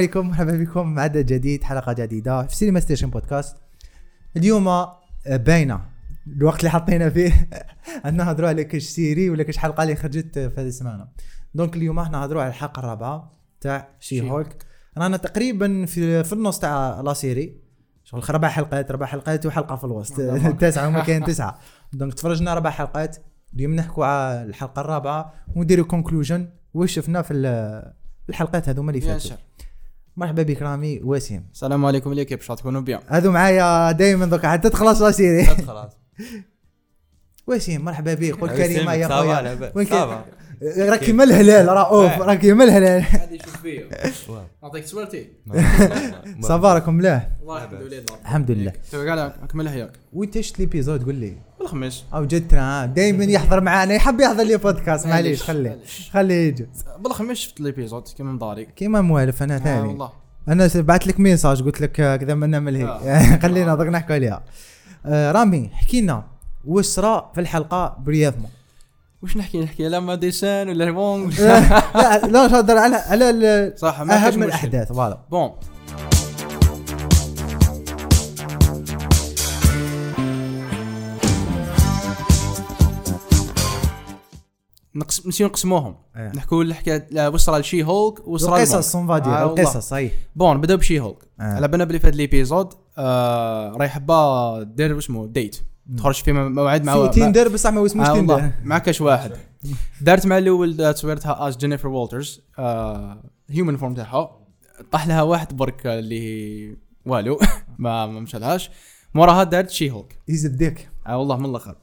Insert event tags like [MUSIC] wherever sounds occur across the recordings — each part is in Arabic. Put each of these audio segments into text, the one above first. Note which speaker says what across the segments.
Speaker 1: السلام عليكم مرحبا بكم عدد جديد حلقة جديدة في Cinema Station Podcast اليوم آه، باينة. الوقت اللي حطينا فيه [LAUGHS] عندنا نهضروا على كاش série ولا كاش حلقة اللي خرجت في هذه السمانة. donc اليوم إحنا نهضروا على الحلقة الرابعة تاع She-Hulk رانا تقريبا في في النص تاع la série. شغل ربع حلقات ربع حلقات وحلقة في الوسط. [LAUGHS] تسعة وما كاين [LAUGHS] تسعة. donc تفرجنا ربع حلقات. اليوم نحكوا على الحلقة الرابعة ونديروا conclusion واش شفنا في ال- الحلقات هذوما اللي فاتوا. مرحبا بك رامي وسيم.
Speaker 2: السلام عليكم l'équipe باش تكونوا bien
Speaker 1: هذو معايا دائما دوك حتى تخلص la série.
Speaker 3: خلاص [LAUGHS]
Speaker 1: وسيم مرحبا بك. قول كلمة يا خويا. وين راك كيما الهلال رؤوف راك كيما الهلال.
Speaker 2: هذه شوف [LAUGHS] فيا. نعطيك صورتي.
Speaker 1: ça va راكم
Speaker 2: الله الحمد لله
Speaker 1: الحمد لله.
Speaker 2: تو قاعد اكملها ياك
Speaker 1: وين شفت l'épisode قول لي.
Speaker 2: بالخميس
Speaker 1: أو جد دائما يحضر معنا يحب يحضر les podcasts معليش خليه خليه يجي.
Speaker 2: بالخميس شفت l'épisode كيما مداري
Speaker 1: كيما موالف أنا
Speaker 2: آه
Speaker 1: ثاني.
Speaker 2: والله.
Speaker 1: أنا بعثت لك message قلت لك آه، كذا منا ملهي
Speaker 2: آه. [LAUGHS]
Speaker 1: خلينا دوك نحكوا عليها. آه، رامي احكي لنا واش صرا في الحلقة brièvement
Speaker 2: وش نحكي؟ نحكي la mise en scène ولا bon
Speaker 1: لا لا نهضر على على ال-
Speaker 2: صح ما أهم.
Speaker 1: الأحداث. voilà.
Speaker 2: bon. نقسم نسيو نقسموهم.
Speaker 1: إيه.
Speaker 2: نحكوا الحكاية لا، واش صرا لشي هولك واش صرا
Speaker 1: القصص on va
Speaker 2: dire آه.
Speaker 1: القصص صحيح.
Speaker 2: bon بداو ب She-Hulk.
Speaker 1: آه.
Speaker 2: على بالنا بلي في هذا l'épisode آه راهي حبا دير اسمه date تخرج في موعد مع
Speaker 1: في Tinder بصح ما اسموش
Speaker 2: آه
Speaker 1: Tinder
Speaker 2: voilà. مع كاش واحد. دارت مع الأول آه، تصويرتها as Jennifer Walters human form تاعها. طاح لها واحد برك اللي والو. [LAUGHS] ما مشالهاش. موراها دارت She-Hulk
Speaker 1: يزدك
Speaker 2: آه voilà من الأخر.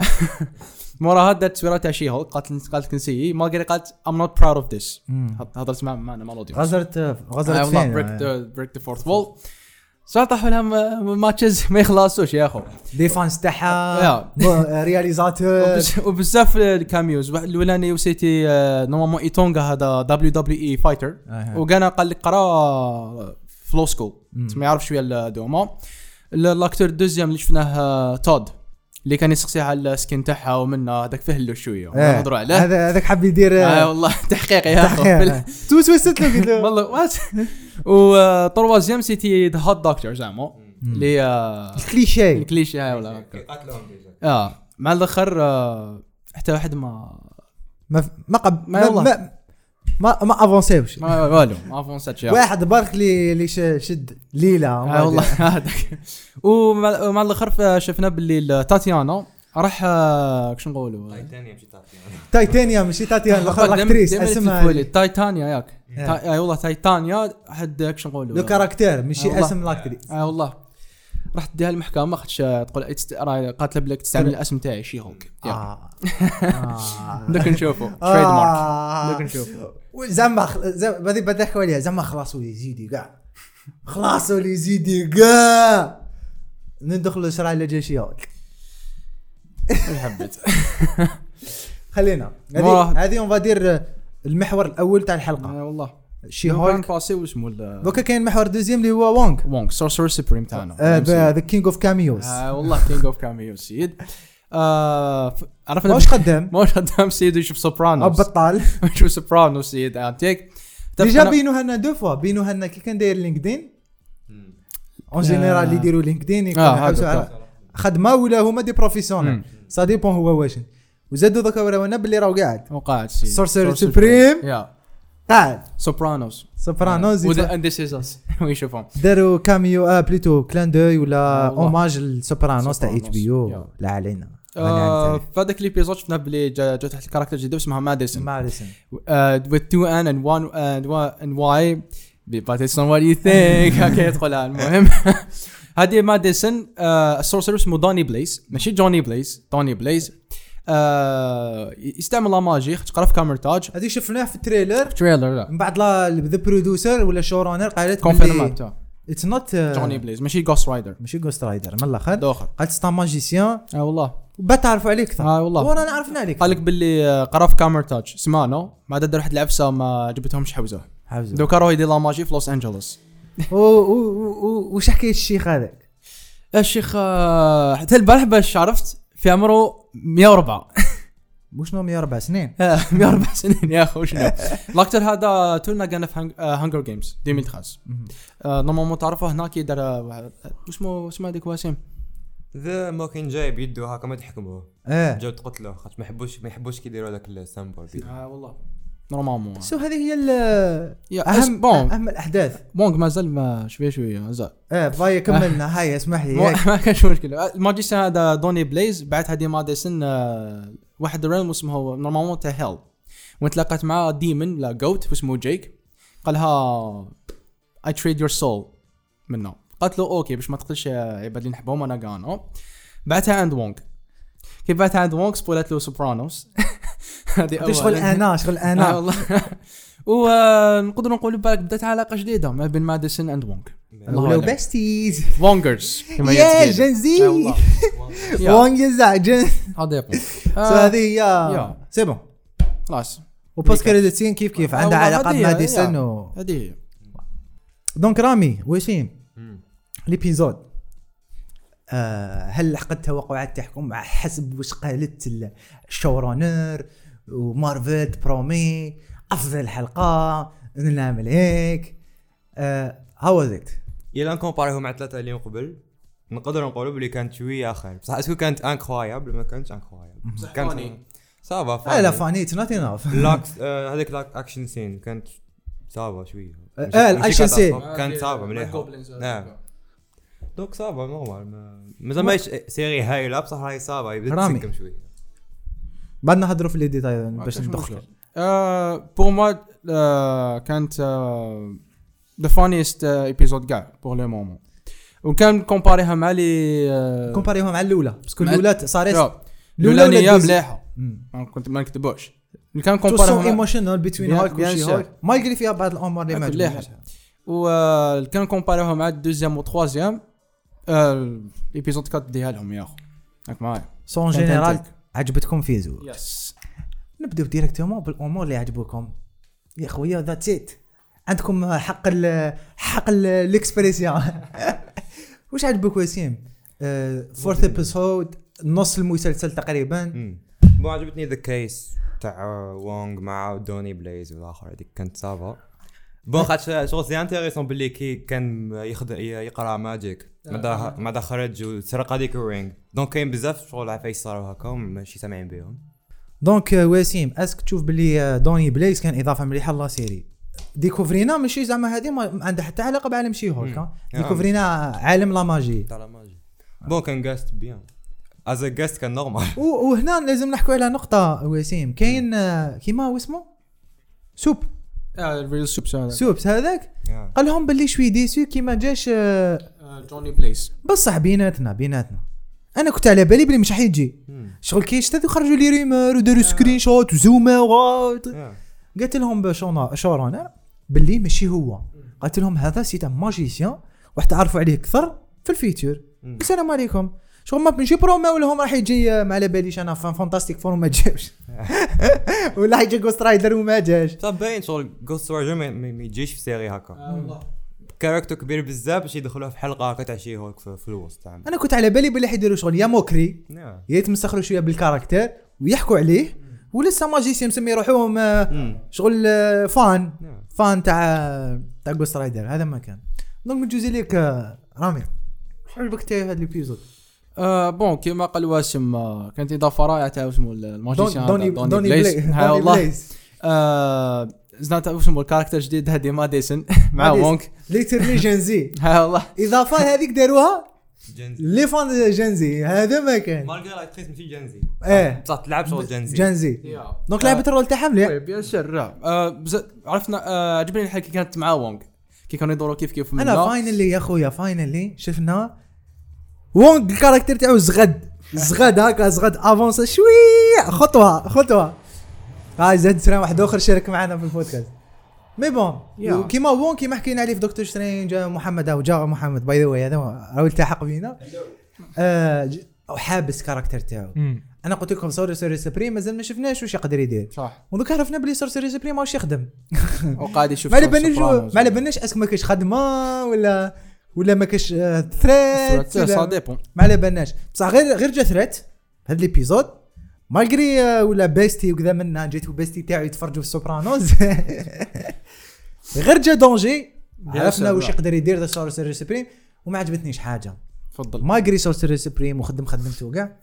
Speaker 2: [LAUGHS] موراها دارت تصويرات تاع شي هولك قالت قالت كنسي. ما قالت ام نوت براود اوف ذس هضرت مع معنا مع الاودينس
Speaker 1: غزرت
Speaker 2: آه
Speaker 1: غزرت
Speaker 2: والله
Speaker 1: فين؟
Speaker 2: بريك ذا بريك ذا فورث وول صار طاحوا لها م- ماتشز ما يخلصوش يا أخو.
Speaker 1: ديفانس تاعها رياليزاتور.
Speaker 2: وبزاف الكاميوز. واحد الأولاني وسيتي آه، نورمالمون إيتونغا هذا دبليو دبليو إي فايتر. وكان قال لك قرا فلو سكول ما يعرف شوية الدوما ال- الاكتور الدوزيام اللي شفناه آه، تود. اللي كان يسقسي على السكين تاعها ومنه هذاك فهلو شوية.
Speaker 1: إيه.
Speaker 2: نهضروا عليه
Speaker 1: هذا هذاك حب يدير
Speaker 2: آه والله [LAUGHS] تحقيق يا أخو.
Speaker 1: تحقيق توسوست له قلت له.
Speaker 2: والله وات وطروازيام سيتي ذا هوت دكتور زعما. اللي آه،
Speaker 1: كليشيه
Speaker 2: الكليشيه هاي ولا.
Speaker 3: قتلهم
Speaker 2: آه. مع الآخر آه، حتى واحد ما
Speaker 1: ما ما قب
Speaker 2: ما
Speaker 1: ما. ما ما, افونسيوش
Speaker 2: ما والو ما افونسات شي
Speaker 1: واحد برك اللي شد ليلة
Speaker 2: آه voilà هذاك ومع الأخر ف- شفنا باللي ال- Tatiana. راح آه، كش نقولوا؟
Speaker 3: Titania مشي تعطيها
Speaker 1: Titania ماشي Tatiana
Speaker 2: الأخر
Speaker 1: ال
Speaker 2: actrice
Speaker 1: اسمها.
Speaker 2: Titania ياك.
Speaker 1: يا.
Speaker 2: تا- et voilà Titania حد كش نقولوا؟
Speaker 1: le caractère ماشي
Speaker 2: آه voilà.
Speaker 1: اسم ال
Speaker 2: actrice آه voilà. راح تديها المحكمة خاطش تقول راهي قالت بلك تستعمل الاسم تاعي She-Hulk يا.
Speaker 1: آه آه. [LAUGHS]
Speaker 2: دوك نشوفوا trademark
Speaker 1: آه.
Speaker 2: دوك نشوفوا
Speaker 1: زعما خ- زعما بدي بدي نحكوا عليها زعما خلاص ولي زيدي كاع. خلاص ولي زيدي كاع. ندخلوا شرع
Speaker 2: اللي حبيت [LAUGHS]
Speaker 1: خلينا. هذه هذه اون فادير المحور الأول تاع الحلقة.
Speaker 2: آه والله.
Speaker 1: شي
Speaker 2: لو كان
Speaker 1: هولك
Speaker 2: باسي واسمه
Speaker 1: دوكا كاين المحور دوزيام اللي هو وونغ
Speaker 2: وونغ سورسر سوبريم تاعنا.
Speaker 1: ذا كينج اوف كاميوز
Speaker 2: والله كينج اوف كاميو سيد. آه عرفنا
Speaker 1: واش قدم
Speaker 2: موش قدام سيد يشوف سوبرانوس
Speaker 1: بطال
Speaker 2: يشوف سوبرانوس سيد انتيك
Speaker 1: ديجا بينوها لنا دو فوا. بينوها لنا كي كان داير لينكدين؟ اون جينيرال اللي يديروا لينكدين
Speaker 2: آه،
Speaker 1: يحوسوا. على خدمة ولا هما دي بروفيسيونيل. سا ديبون هو واش. وزادوا دوكا وراونا باللي راهو قاعد.
Speaker 2: وقاعد سيد.
Speaker 1: Sorcerer Supreme.
Speaker 2: سوبرانوس
Speaker 1: سوبرانوز
Speaker 2: اند ذيس از اس ويشوفهم
Speaker 1: داروا كاميو آه بليتو كلان دوي ولا. اوماج لسوبرانوس تاع اتش
Speaker 2: سوبرانوس.
Speaker 1: بي يو. لا علينا
Speaker 2: في هذاك ال épisode شفنا بلي جا جا تحت ال character جديد اسمها Madisynn
Speaker 1: ما رسم
Speaker 2: with two N and one and one and Y. But it's not what you think? هكا يدخلها المهم هذه Madisynn ال sorcerer اسمه Donny Blaze ماشي Johnny Blaze Donny Blaze آه، يستعمل la magie تقرا في Kamar-Taj
Speaker 1: هذه شفناه في ال
Speaker 2: trailer. trailer لا.
Speaker 1: من بعد la the producer ولا show runner قالت
Speaker 2: كونفيرمات
Speaker 1: it's not
Speaker 2: Johnny Blaze ماشي Ghost Rider
Speaker 1: ماشي Ghost Rider من الآخر.
Speaker 2: دوخر
Speaker 1: قالت c'est un
Speaker 2: magicien آه voilà.
Speaker 1: وبا تعرفوا عليه أكثر
Speaker 2: آه والله.
Speaker 1: ورانا عرفنا عليك
Speaker 2: قال لك باللي آه، قرا في كامرتاج سمانو ما دار واحد العفسه ما جبتهمش حوزة.
Speaker 1: حافظه
Speaker 2: دوكا روح يدير لا ماجي في لوس
Speaker 1: أنجلوس. وش حكاية الشيخ هذاك؟
Speaker 2: الشيخ آه، حتى البارح باش عرفت في عمره 104 [LAUGHS]
Speaker 1: وشنو 104 سنين؟ [LAUGHS]
Speaker 2: 104 سنين يا أخي وشنو؟ [LAUGHS] الاكتر هذا تونا كان في هانجر جيمز 2013 نورمالمون تعرفه هناك يدير آه، اسمه اسمه هذيك وسيم
Speaker 3: ذا ما كان جاي بيدو هكا ما تحكموه
Speaker 1: إيه.
Speaker 3: جاو تقتلوه خاطر ما يحبوش ما يحبوش كي يديروا هذاك السامبل
Speaker 2: آه والله. نورمالمون
Speaker 1: سو هذه هي اهم
Speaker 2: بون
Speaker 1: أهم الأحداث.
Speaker 2: بونغ ما زال ما شوية شوية ما زال.
Speaker 1: إيه باي كملنا هاي اسمح لي.
Speaker 2: ما [LAUGHS] كانش مشكلة. الماجيسيان هذا دوني بليز بعد هذه ماديسن آه، واحد الريلم اسمه نورمالمون تاع هيل. وتلاقت معاه ديمن لا جوت اسمه جيك. قالها اي تريد يور سول منه. قالت له أوكي باش ما تقتلش عباد اللي نحبهم أنا كانوا بعتها عند وونغ. كيف بعتها عند وونغ؟ سبولت له سوبرانوس. [LAUGHS] هذه
Speaker 1: هذا شغل أنا شغل
Speaker 2: آه
Speaker 1: أنا
Speaker 2: والله [LAUGHS] ونقدر نقول بالك بدأت علاقة جديدة ما بين ماديسون اند وونغ
Speaker 1: ولو. بيستيز
Speaker 2: وونجرز كما
Speaker 1: يا. جنزي
Speaker 2: آه
Speaker 1: وونج يزع جن
Speaker 2: هذا آه،
Speaker 1: هذه هي
Speaker 2: يا.
Speaker 1: سي بون
Speaker 2: خلاص.
Speaker 1: و post credit scene كيف كيف؟
Speaker 2: آه
Speaker 1: عندها علاقه
Speaker 2: ب
Speaker 1: Madisynn
Speaker 2: هذه هي.
Speaker 1: donc رامي وسيم. l'épisode آه هل حققت توقعات تحكم حسب واش قالت ال- ال show runner و Marvel promis أفضل حلقة نعمل هيك. آه how was it
Speaker 3: إلى نكومباريهم مع ثلاثة اللي من قبل. نقدر نقولوا بلي كانت شوية خير بصح est-ce que كانت incroyable ما كانتش incroyable
Speaker 2: بصح
Speaker 3: كانت
Speaker 2: funny.
Speaker 3: ça
Speaker 1: va là funny. it's not
Speaker 3: enough l'ac- آه، هذيك l'ac action scene كانت ça
Speaker 1: va
Speaker 3: شوية.
Speaker 1: آه،
Speaker 3: مش-
Speaker 1: آه،
Speaker 3: scene. كانت ça va مليحة. donc ça va normal ما- مازال ماهيش série هايله بصح راهي ça va يبدا
Speaker 1: رامي.
Speaker 3: تسكم شوية
Speaker 1: بعدنا نهضروا في les détails باش
Speaker 2: كاش
Speaker 1: ندخل
Speaker 2: مشكل. آه، pour moi آه، كانت the funniest episode كاع pour le moment وكان كومباريها مع les آه،
Speaker 1: كومباريهم مع الأولى parce
Speaker 2: que
Speaker 1: الأولى صارت
Speaker 2: الاولانيه؟
Speaker 1: مليحة.
Speaker 2: ما كنت ما نكتبوش اللي كان
Speaker 1: تو سو
Speaker 2: كومباريها مع-
Speaker 1: ايموشنال هاك
Speaker 2: بيان
Speaker 1: وشي. هاك مالغري فيها بعض الأمور اللي ما
Speaker 2: أكيد مليحة.
Speaker 1: عجبونيش
Speaker 2: و كان كومباريها مع الدوزيام وتخوازيام الايبيزود كات ديها لهم يا أخو. هاك معايا.
Speaker 1: سون
Speaker 2: كانت
Speaker 1: جينيرال. عجبتكم فيزو
Speaker 2: يس
Speaker 1: نبداو ديريكتومون بالامور اللي عجبوكم يا خويا ذاتس ات عندكم حق ال حق ال- الاكسبريسيون [LAUGHS] واش عجبك وسيم fourth episode نص المسلسل تقريبا.
Speaker 3: bon عجبتني the case تاع وونغ مع دوني بلايز والآخر هذيك كانت ça va bon خاطر شغل c'est intéressant باللي كي كان يخد يقرأ magic. بعدا بعدا خرج وسرق هذيك ال ring. Donc كاين بزاف شغل عفايس صاروا هكا ماشي سامعين بهم.
Speaker 1: donc آه، وسيم est-ce que تشوف باللي آه، دوني بليز كان إضافة مليحة la série. ديكوفرينا ماشي زعما هذه ما عندها حتى علاقة بعالم شي هولك.
Speaker 3: مم.
Speaker 1: ديكوفرينا عالم لا ماجي.
Speaker 3: تاع لا ماجي. بون كان جاست بيان از جاست كان نورمال
Speaker 1: وهنا لازم نحكوا على نقطة وسيم. كاين آه، كيما هو اسمه؟ سوب
Speaker 2: الريل سوبس هذا.
Speaker 1: سوبس هذاك؟ قال لهم باللي شوي ديسو كي ما جاش آه،
Speaker 2: جوني بليس
Speaker 1: بصح بيناتنا بيناتنا. أنا كنت على بالي بلي مش حيجي شغل كي اشتدوا خرجوا لي ريمر وداروا سكرين شوت وزومات قلت لهم بشونا showrunner باللي ماشي هو. قلت لهم هذا c'est magicien واحد تعرفوا عليه أكثر في ال futur.
Speaker 3: مم.
Speaker 1: السلام عليكم. شغل ما ماشي برومو لهم راح يجي آه، ما على باليش أنا fan Fantastic Four وما جاش [LAUGHS] ولا حيجي Ghost Rider وما جاش.
Speaker 3: بصح باين شغل Ghost Rider ما يجيش في série هكا.
Speaker 2: والله.
Speaker 3: caractère كبير بزاف باش يدخلوه في حلقة هكا تاع She-Hulk في الوسط تاع
Speaker 1: أنا كنت على بالي باللي حيديروا شغل. يا moquer
Speaker 3: نعم.
Speaker 1: يا يتمسخروا شوية بال caractère ويحكوا عليه ولسه magicien مسمي روحهم آه،. شغل آه، fan.
Speaker 3: نعم.
Speaker 1: Fan تاع تاع Ghost Rider هذا ما كان. donc نجوزي لك آه، رامي. شو عجبك تاع هذا ال épisode.
Speaker 2: آه bon كيما قال واسم آه كانت إضافة رائعة تاع اسمه ال magicien
Speaker 1: دوني
Speaker 2: هذا،
Speaker 1: دوني
Speaker 2: بليز
Speaker 1: دوني
Speaker 2: والله آه زنات اسمه ال caractère جديد هذه Madisynn [LAUGHS] مع وونك.
Speaker 1: literally Gen Z
Speaker 2: ها والله
Speaker 1: إضافة هذيك داروها؟
Speaker 3: Gen
Speaker 1: Z les fans Gen Z هذا ما كان.
Speaker 3: malgré l'actrice ماشي Gen
Speaker 1: Z إيه.
Speaker 3: بصح تلعب شغل Gen
Speaker 1: Z Gen Z donc لعبت ال rôle تاعها مليح
Speaker 2: bien sûr آه عرفنا آه عجبني الحكي كي كانت مع وونغ كي كانوا يدوروا كيف كيف أنا.
Speaker 1: finally يا خويا finally شفنا وونغ ال caractère تاعو زغد زغد هكا زغد avance شوي خطوه خطوه هاي زاد سلام واحد اخر شارك معنا في البودكاست mais
Speaker 2: bon.
Speaker 1: كيما وون كيما حكينا عليه في دكتور سترينج محمد أو جا محمد باي ذا واي هذا راهو التحق بينا آه، ج- حابس كاركتر تاعو. أنا قلت لكم سوري سوري سبريم مازال ما شفناش واش يقدر يدير
Speaker 2: صح
Speaker 1: ودوك عرفنا بلي سوري سبريم واش يخدم
Speaker 2: وقاعد يشوف
Speaker 1: ما على بالناش ما على بالناش اسك ما كاش خدمه ولا ولا ما كاش ثريت
Speaker 2: سا ديبون.
Speaker 1: ما على بالناش. بصح غير غير جا ثريت هذا ليبيزود مالغري ولا بيستي وكذا منا جيت بيستي تاعي يتفرجوا في السوبرانوز [LAUGHS] غير جا دونجي عرفنا واش يقدر يدير ذا سورسر سبريم وما عجبتنيش حاجة.
Speaker 2: تفضل.
Speaker 1: مالغري سورسر سبريم وخدم خدمته كاع.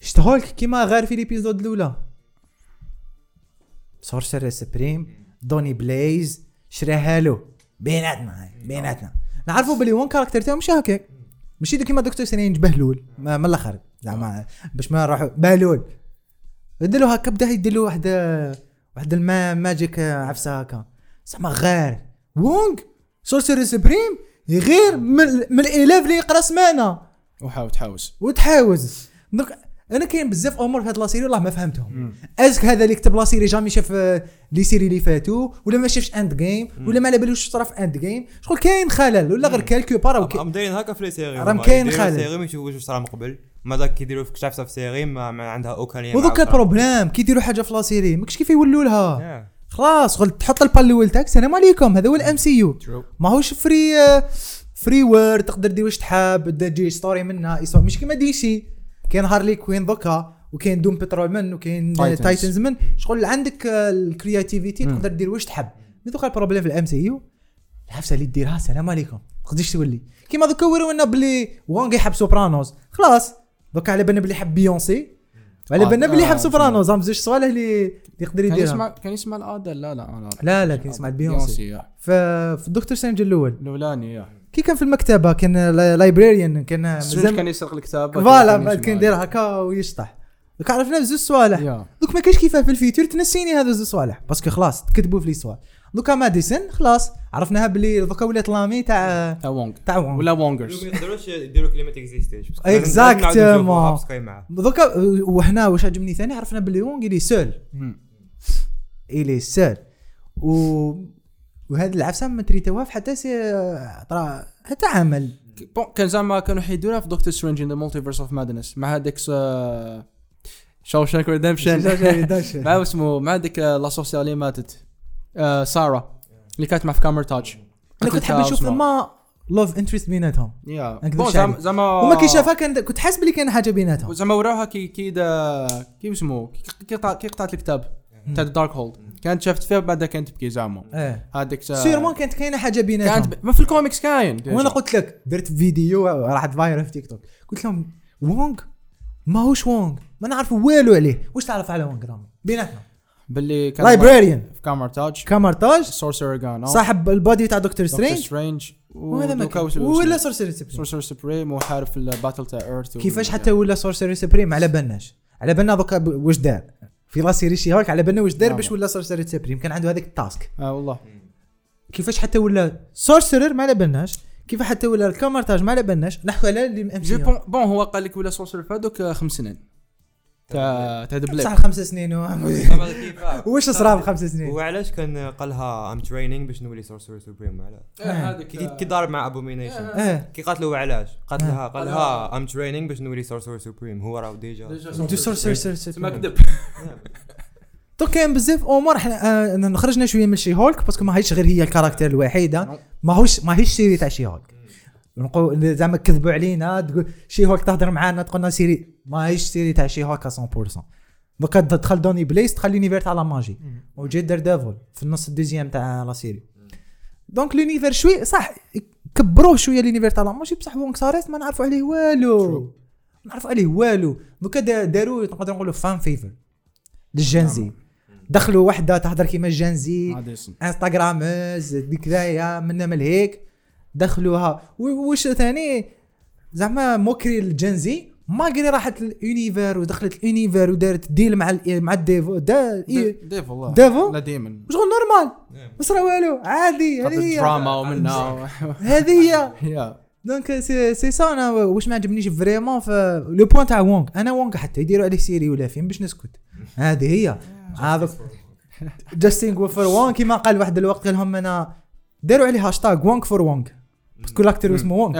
Speaker 1: شتهولك كيما غير في ليبيزود الأولى. سورسر سبريم دوني بلايز شراها له. بيناتنا بيناتنا. نعرفوا بلي وان كاركتر تاعو مش هكاك. ماشي كيما دكتور سنين بهلول. ما من الأخر. زعما باش ما نروحوا بهلول. يديروا هكا بدا يدير له واحد واحد الما ماجيك عفسة هكا. زعما غير. وونغ سورسر سبريم غير من, من الالاف اللي يقرا سمانة.
Speaker 2: وحاول تحاوس.
Speaker 1: وتحاوز. دونك أنا كاين بزاف أمور في هاد لاسيري والله ما فهمتهم. أزك هذا اللي كتب لاسيري جامي شاف آه، لي سيري اللي فاتوا ولا ما شافش اند جيم ولا ما على بالوش صرا في اند جيم شغل كاين خلل ولا غير كالكو بار
Speaker 3: راهم دايرين هكا في لي سيري
Speaker 1: راهم كاين خالد.
Speaker 3: سيري ما يشوفوا واش صرا من قبل. ما داك كيديروا في كشافه في سيري ما, ما عندها اوكان لين
Speaker 1: وذوك البروبليم كي يديروا حاجة في لاسيري ماكش كيف يولوا لها. خلاص شغل تحط البال الأول تاعك السلام عليكم هذا هو الام سي يو ماهوش فري فري وورد تقدر دير واش تحب تجي ستوري منها مش كيما دي سي كاين هارلي كوين دوكا وكاين دوم بترول من وكاين. تايتنز من. شغل عندك آه، الكرياتيفيتي تقدر دير واش تحب. مي دوكا البروبليم في الام سي يو العفسه اللي ديرها السلام عليكم. ما تقدرش تولي. كيما دوكا ورونا بلي وانغ يحب سوبرانوز. خلاص. دوكا على بالنا بلي يحب بيونسي. وعلى
Speaker 2: آه،
Speaker 1: بالنا بلي
Speaker 2: آه،
Speaker 1: يحب سوبرانوز. هم زوج صوالح اللي اللي يقدر
Speaker 2: كان
Speaker 1: يديرها.
Speaker 2: يسمع كان يسمع الادل لا لا لا.
Speaker 1: لا كان يسمع بيونسي في الدكتور سترينج الأول.
Speaker 2: الأولاني يا.
Speaker 1: كي كان في المكتبة كان لايبراريان كان مازال
Speaker 2: كان يسرق الكتاب
Speaker 1: فوالا كان يدير هكا ويشطح. دوك عرفنا بزوج صوالح. دوك ما كاينش كيفاه في الفيتور تنسيني هذا زوج صوالح باسكو خلاص تكتبوا في لي صوالح دوكا ماديسن خلاص عرفناها بلي دوكا ولات لامي تاع
Speaker 2: تاع وونغ
Speaker 1: تاع وونغ
Speaker 2: ولا وونغرز
Speaker 3: ما يقدروش يديروا كلمه اكزيستيش
Speaker 1: Exactement. دوكا وهنا واش عجبني ثاني عرفنا بلي وونغ الي سول الي سول و وهذه العفسة ما تريتوها في حتى سي طرا حتى عمل.
Speaker 2: بون كان زعما كانوا حيدوها في دكتور سترينج ان ذا مولتيفيرس اوف مادنس مع هذاك شوشانك ريدمشن مع اسمه مع هذيك لا سوسيال اللي ماتت. آه، ساره اللي كانت مع في Kamar-Taj
Speaker 1: أنا كنت حاب نشوف ما love interest بيناتهم.
Speaker 2: يا زعما. زعما
Speaker 1: وما كي شافها كان كنت حاسس بلي كان حاجة بيناتهم.
Speaker 2: زعما وراوها كي كي اسمه كي- قطع- كي قطعت الكتاب. تاع Darkhold كانت شافت فيها بعدها كانت تبكي زعما
Speaker 1: إيه.
Speaker 2: هذيك
Speaker 1: sûrement كانت كاينة حاجة بيناتهم.
Speaker 2: كانت ب- ما في الكوميكس كاين.
Speaker 1: وأنا قلت لك درت فيديو راحت virale في تيك توك. قلت لهم وونغ؟ ماهوش وونغ. ما نعرف والو عليه. واش تعرف على وونغ رامي بيناتنا.
Speaker 2: باللي كان
Speaker 1: librarian
Speaker 2: في Kamar-Taj
Speaker 1: Kamar-Taj
Speaker 2: sorcerer جان
Speaker 1: صاحب ال buddy تاع Doctor
Speaker 2: Doctor
Speaker 1: Strange
Speaker 2: Strange
Speaker 1: وهذا ما كان. ولا sorcerer supreme
Speaker 2: sorcerer supreme وحارب في ال battle تاع Earth
Speaker 1: كيفاش حتى ولا sorcerer supreme على بالناش على بالنا دوكا واش دار؟ في la série She-Hulk على بالنا واش دار
Speaker 2: نعم.
Speaker 1: باش ولا sorcerer supreme كان عنده هذاك ال
Speaker 2: task. آه والله.
Speaker 1: كيفاش حتى ولا sorcerer ما على بالناش كيف حتى ولا ال Kamar-Taj ما على بالناش نحو على اللي
Speaker 2: bon هو قال لك ولا sorcerer في هذوك خمس سنين. تاع تاع ذا
Speaker 1: صح خمس سنين و- [LAUGHS] واش صرا بخمس سنين؟
Speaker 3: وعلاش كان قالها I'm training باش نولي sorcerer supreme وعلاش؟
Speaker 2: هذيك
Speaker 3: كي كي ضارب مع
Speaker 1: Abomination
Speaker 3: كي قالت له علاش؟ قالت
Speaker 1: آه.
Speaker 3: لها قال لها I'm training باش نولي sorcerer supreme هو راه déjà
Speaker 1: دو sorcerer
Speaker 2: تسمى كذب
Speaker 1: تو كاين بزاف أمور. إحنا آه خرجنا شوية من She-Hulk parce que ما هيش غير هي ال character الوحيدة. ماهوش ماهيش série تاع She-Hulk نقول زعما كذبوا علينا تقول She-Hulk تهضر معانا تقول لنا série ماهيش série تاع She-Hulk 100% دوكا دخل دوني بليس دخل لونيفير تاع لا ماجي. وجا دار ديفول في النص الدوزيام تاع لا سيري. دونك لونيفير شوي صح كبروه شوية لونيفير تاع لا ماجي بصح وونغ ساريس ما نعرفوا عليه والو. ما نعرفوا عليه والو. دوكا دا- داروا نقدر نقولوا فان فيفر للجنزي دخلوا وحدة تهضر كيما الجنزي انستغرامز ديك ذايا منا من هيك. دخلوها. وش ثاني؟ زعما موكري الجنزي ما قري راحت اليونيفر ودخلت اليونيفر ودارت ديل مع مع الديفو دا إيه،
Speaker 2: ديف والله.
Speaker 1: ديفو؟
Speaker 2: لا ديمن.
Speaker 1: شغل نورمال. ما صرا والو. عادي هذه هي.
Speaker 2: دراما ومنها. [LAUGHS]
Speaker 1: هذه [LAUGHS] هي. دونك سي سي سا أنا واش ما عجبنيش فريمون ف لو بوان تاع وونغ أنا وونغ حتى يديروا عليه سيري ولا فيلم باش نسكت. هذه هي. هذا جاستين فور وونغ كيما قال واحد الوقت قال لهم أنا داروا عليه هاشتاج وونغ for وونغ parce que ال acteur
Speaker 2: اسمه وونغ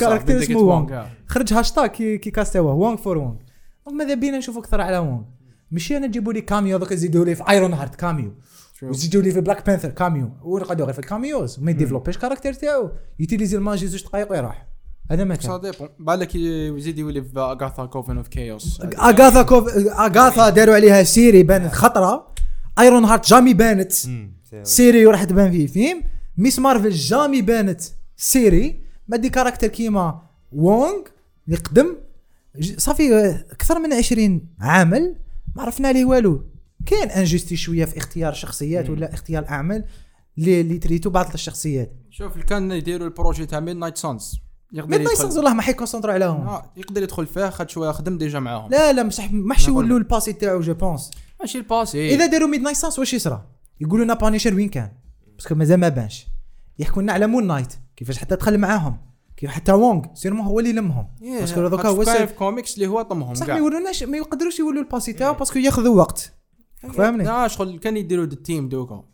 Speaker 2: صح،
Speaker 1: اسمه وونغ. خرج هاشتاج كي كي كاستوه وونغ for وونغ donc ماذا بينا نشوفوا أكثر على وونغ ماشي أنا نجيبوا لي cameo دوك يزيدوا لي في Ironheart
Speaker 2: cameo.
Speaker 1: ويزيدوا لي في Black Panther cameo ونقعدوا غير في ال cameos ما يديفلوبيش character تاعو يوتيليزي ال magie زوج دقائق ويروح هذا ما
Speaker 2: سا
Speaker 1: كان
Speaker 2: dépend بالك يزيد يولي في Agatha Coven of Chaos
Speaker 1: Agatha Cov Agatha داروا عليها série بانت خطره Ironheart jamais بانت série وراح تبان فيه فيلم Ms. Marvel jamais بانت série mais des caractères كيما وونغ اللي قدم صافي آه، أكثر من 20 عام ما عرفنا عليه والو. كاين injustice شوية في اختيار شخصيات ولا اختيار أعمال اللي اللي تريتو بعض الشخصيات.
Speaker 2: شوف كان يديروا ال projet تاع Midnight Sons يقدر Midnight
Speaker 1: Sons والله ما حيكونسونطرو عليهم.
Speaker 2: آه، يقدر يدخل فيه خد شوية خدم déjà معاهم.
Speaker 1: لا لا مش ما حش يولوا الباسي تاعو جو بونس
Speaker 2: ماشي الباسي.
Speaker 1: إذا داروا ميد نايت سانس واش يصرى؟ يقولوا لنا بانيشر وين كان؟ باسكو مازال ما بانش. يحكوا لنا على مون نايت كيفاش حتى دخل معاهم كيف حتى وونغ سيرمون هو اللي لمهم باسكو دوكا هو
Speaker 2: في كوميكس اللي هو طمهم كاع.
Speaker 1: ما يولوناش ما يقدروش يولوا الباسي تاعو باسكو ياخذوا وقت. فاهمني
Speaker 2: لا شغل كان يديروا التيم دوكا.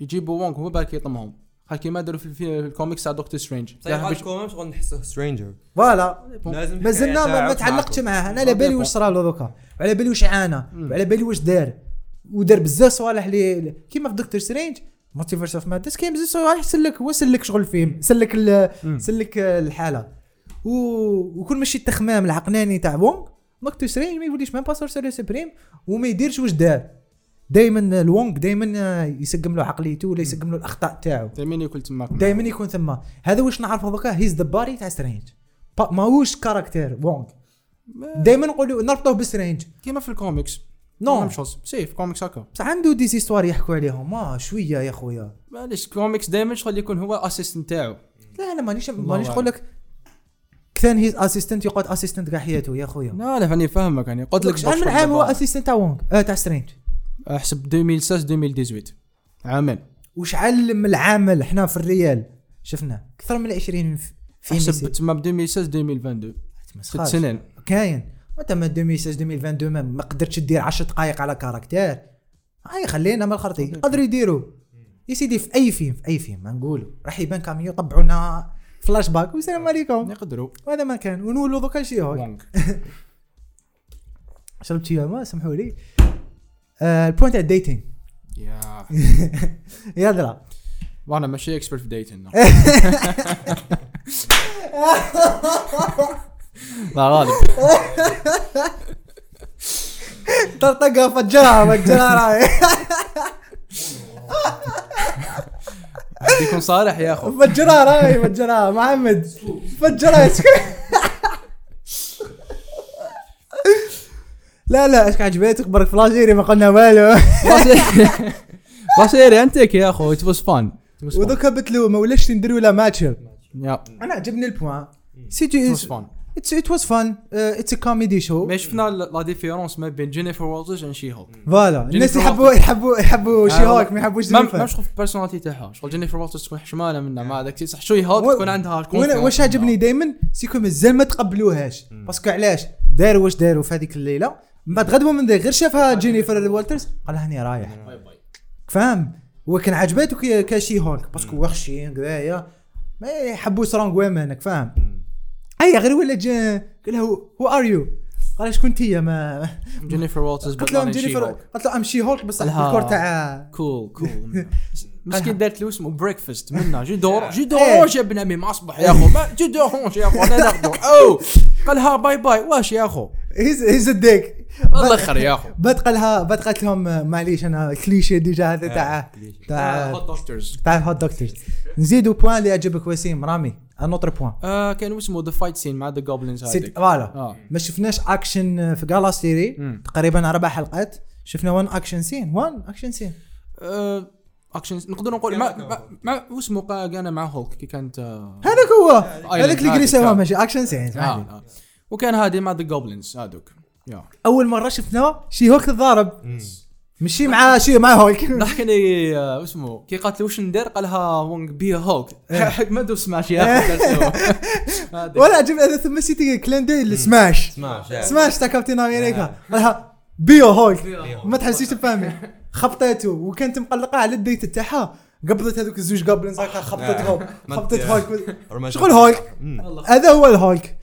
Speaker 2: يجيبوا وونغ هو بالك يطمهم. خا كيما داروا في, في الكوميكس تاع دكتور سترينج
Speaker 3: صحيح هالكوم شغل نحسه سترينجر
Speaker 1: فوالا.
Speaker 3: لازم
Speaker 1: مازلنا ما, ما تعلقتش معاه أنا على بالي واش صرا له دوكا. وعلى بالي واش عانى. وعلى بالي واش دار. ودار بزاف صوالح اللي كيما في Doctor Strange Multiverse of Madness كاين بزاف صوالح سلك هو سلك شغل فيهم. سلك سلك الحالة. وكل ماشي التخمام العقلاني تاع وونغ Doctor Strange ما يوليش même pas sorcerer supreme وما يديرش واش دار. دائما الوونغ دائما يسقم له عقليته ولا يسقم له الأخطاء تاعو.
Speaker 2: دائما ياكل تماك
Speaker 1: دائما يكون ثم. هذا واش نعرفه دوكا؟ he's the buddy تاع Strange ماهوش caractère وونغ دائما نقولوا نربطوه ب Strange.
Speaker 2: كيما في الكوميكس.
Speaker 1: نو
Speaker 2: نعم شوز سي في كوميكس هكا
Speaker 1: بصح عنده des histoires يحكوا عليهم. ما شوية يا خويا.
Speaker 2: معليش كوميكس دائما شغل يكون هو assistant تاعو.
Speaker 1: لا أنا مانيش مانيش. نقول لك كان his assistant يقعد assistant كاع حياته يا خويا.
Speaker 2: لا لا فاني فاهمك يعني قلت لك
Speaker 1: شحال من عام هو assistant تاع وونغ آه تاع Strange
Speaker 2: أحسب 2016 2018 عامين
Speaker 1: وشحال من العام إحنا في ال réel؟ شفنا. أكثر من 20 في أحسب.
Speaker 2: تما ب 2016 2022 ست. سنين.
Speaker 1: كاين. وانت من 2016 2022 ما- قدرتش دير 10 دقائق على caractère. هاي خلينا من الخرطي. يقدروا يديروا. يا سيدي في أي فيلم في أي فيلم ما نقولوا. راح يبان cameo يطبعوا لنا فلاش باك. والسلام عليكم.
Speaker 2: يقدروا
Speaker 1: وهذا ما كان. ونولوا دوكا
Speaker 2: She-Hulk [LAUGHS]
Speaker 1: شربت شي ما سمحوا لي. آه البوينت تاع الديتينغ
Speaker 2: يا. [LAUGHS]
Speaker 1: يا درا
Speaker 2: وأنا ماشي اكسبرت في ديتين [LAUGHS] لا غالب
Speaker 1: طرطقه فجرها فجرها راي
Speaker 2: يكون صالح يا اخو
Speaker 1: فجرها راي فجرها محمد فجرها لا لا اش عجبتك برك فلاشيري ما قلنا والو
Speaker 2: بصيري انتك يا اخو ات واز فان
Speaker 1: ودوكا بتلو ما ولاش نديروا لا ماتش أنا عجبني البوان سي
Speaker 2: ات فان
Speaker 1: ات واز فان اتس ا كوميدي شو
Speaker 2: ما شفنا لا ديفيرونس ما بين جينيفر وولترز اند شي هولك
Speaker 1: فوالا الناس يحبوا يحبوا يحبوا شي هوك ما يحبوش
Speaker 2: ما
Speaker 1: جينيفر.
Speaker 2: ما شوف البيرسوناليتي تاعها شغل جينيفر وولترز تكون حشمانه منها ما هذاك صح شوي هولك
Speaker 1: و-
Speaker 2: تكون عندها
Speaker 1: واش عجبني دائما سيكو مازال ما تقبلوهاش باسكو علاش داروا واش داروا في هذيك الليلة من بعد غدوه من غير شافها جينيفر والترز قال هاني رايح فاهم هو كان عجباتو كشي هولك باسكو وخشين كذايا ما يحبوا سترونغ ويمنك فاهم اي غير ولا جا؟ قال له هو ار يو قال شكون أنت ما
Speaker 2: جينيفر وولترز
Speaker 1: قلت لهم جينيفر قلت له ام شي هولك بس الكور تاع
Speaker 2: كول كول [LAUGHS] مسكين دارت له اسمه breakfast منا jus d'or jus
Speaker 1: euh.
Speaker 2: d'orange يا ابن عمي ما أصبح يا أخو. jus d'orange يا اخو أنا ناخذه. أو قالها باي باي واش يا أخو؟
Speaker 1: he's he's ديك
Speaker 2: الله يخر يا
Speaker 1: أخو. قالت لهم آه، معليش أنا cliché déjà هذا تاع تاع
Speaker 2: hot doctors
Speaker 1: تاع ال hot doctors نزيدوا point اللي عجبك وسيم رامي un autre point
Speaker 2: آه كان اسمه the fight scene مع the
Speaker 1: goblins
Speaker 2: هذيك. voilà
Speaker 1: ما شفناش اكشن في كاع la
Speaker 2: série.
Speaker 1: تقريبا أربع حلقات. شفنا وان اكشن سين وان اكشن سين
Speaker 2: آه، اكشن نقدر نقول ما ما- قا- كان مع هولك كي كانت آه،
Speaker 1: هذاك هو. هذاك اللي سوا
Speaker 2: آه.
Speaker 1: ماشي اكشن سين
Speaker 2: آه،. آه. وكان هذه مع ذا جوبلينز هذوك.
Speaker 1: أول مرة شفناه شي هوك تضارب مشي مع شي مع هولك
Speaker 2: ضحكني اسمه كي قالت له وش ندير؟ قالها وونغ بي هولك حق ما دوس سماش يا. [LAUGHS] [LAUGHS]
Speaker 1: ولا عجبني هذا ثم سيتي كلين دي سماش.
Speaker 3: سماش
Speaker 1: سماش تاع كابتن أمريكا. قالها بيو هولك ما تحسيش تفهمي. [LAUGHS] خبطته وكانت مقلقة على ال date تاعها. قبضت هذوك الزوج هكا خبطتهم. خبطت
Speaker 3: ت-
Speaker 1: هولك.
Speaker 3: رمات-
Speaker 1: شغل هولك. هذا هو الهولك.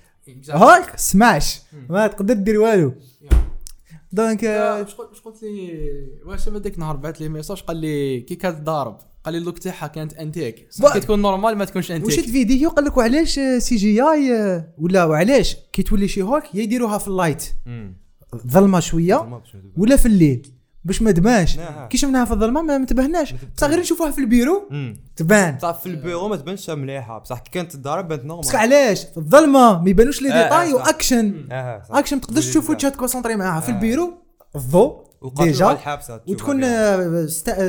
Speaker 1: هولك سماش ما تقدر دير والو donc
Speaker 2: واش قلت لي واش ما ديك النهار بعث لي message قال لي كي كانت ضارب قال لي ال look تاعها كانت انتيك صح كي تكون normal ما تكونش انتيك
Speaker 1: فيديو قال لك وعلاش CGI ولا وعلاش كي تولي شي هوك يا يديروها في اللايت. ظلمه
Speaker 3: شوية.
Speaker 1: ولا في الليل باش ما
Speaker 3: نعم.
Speaker 1: كي شفناها في الظلمة ما ما تبهناش بصح غير نشوفوها في البيرو. تبان
Speaker 3: بصح في البيرو ما تبانش مليحة بصح كي كانت تضارب بانت نورمال
Speaker 1: بصح علاش في الظلمة ما يبانوش لي
Speaker 3: آه، آه،
Speaker 1: ديتاي.
Speaker 3: وأكشن صح.
Speaker 1: أكشن ما تقدرش تشوف. وجهها تكونسونطري معاها في
Speaker 3: آه.
Speaker 1: البيرو الضوء
Speaker 3: وقاتلوا
Speaker 1: ديجا وتكون. آه، ستا-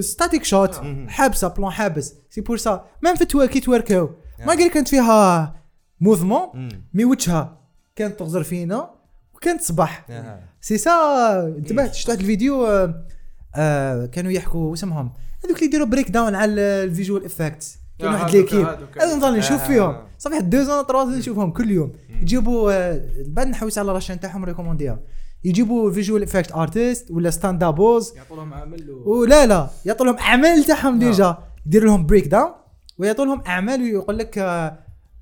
Speaker 1: ستاتيك شوت. حابسة بلون حابس سي بور سا ميم في كي توركاو ما
Speaker 3: آه.
Speaker 1: كانت فيها موفمون. مي وجهها كانت تغزر فينا وكانت صباح
Speaker 3: آه.
Speaker 1: سي سا. انتبهت شفت واحد الفيديو آه، آه، كانوا يحكوا واسمهم. هذوك اللي يديروا بريك داون على الفيجوال افكتس كاين
Speaker 2: آه،
Speaker 1: واحد ليكيب. هذا نضل نشوف
Speaker 3: آه.
Speaker 1: فيهم. صافي واحد دو زون تروا نشوفهم كل يوم. يجيبوا بعد نحوس على راشين تاعهم ريكومونديها يجيبوا فيجوال افكت ارتست ولا ستاند ابوز
Speaker 2: يعطوا لهم عمل.
Speaker 1: ولا لا يعطوا لهم اعمال تاعهم. ديجا. يدير لهم بريك داون ويعطوا لهم اعمال ويقول لك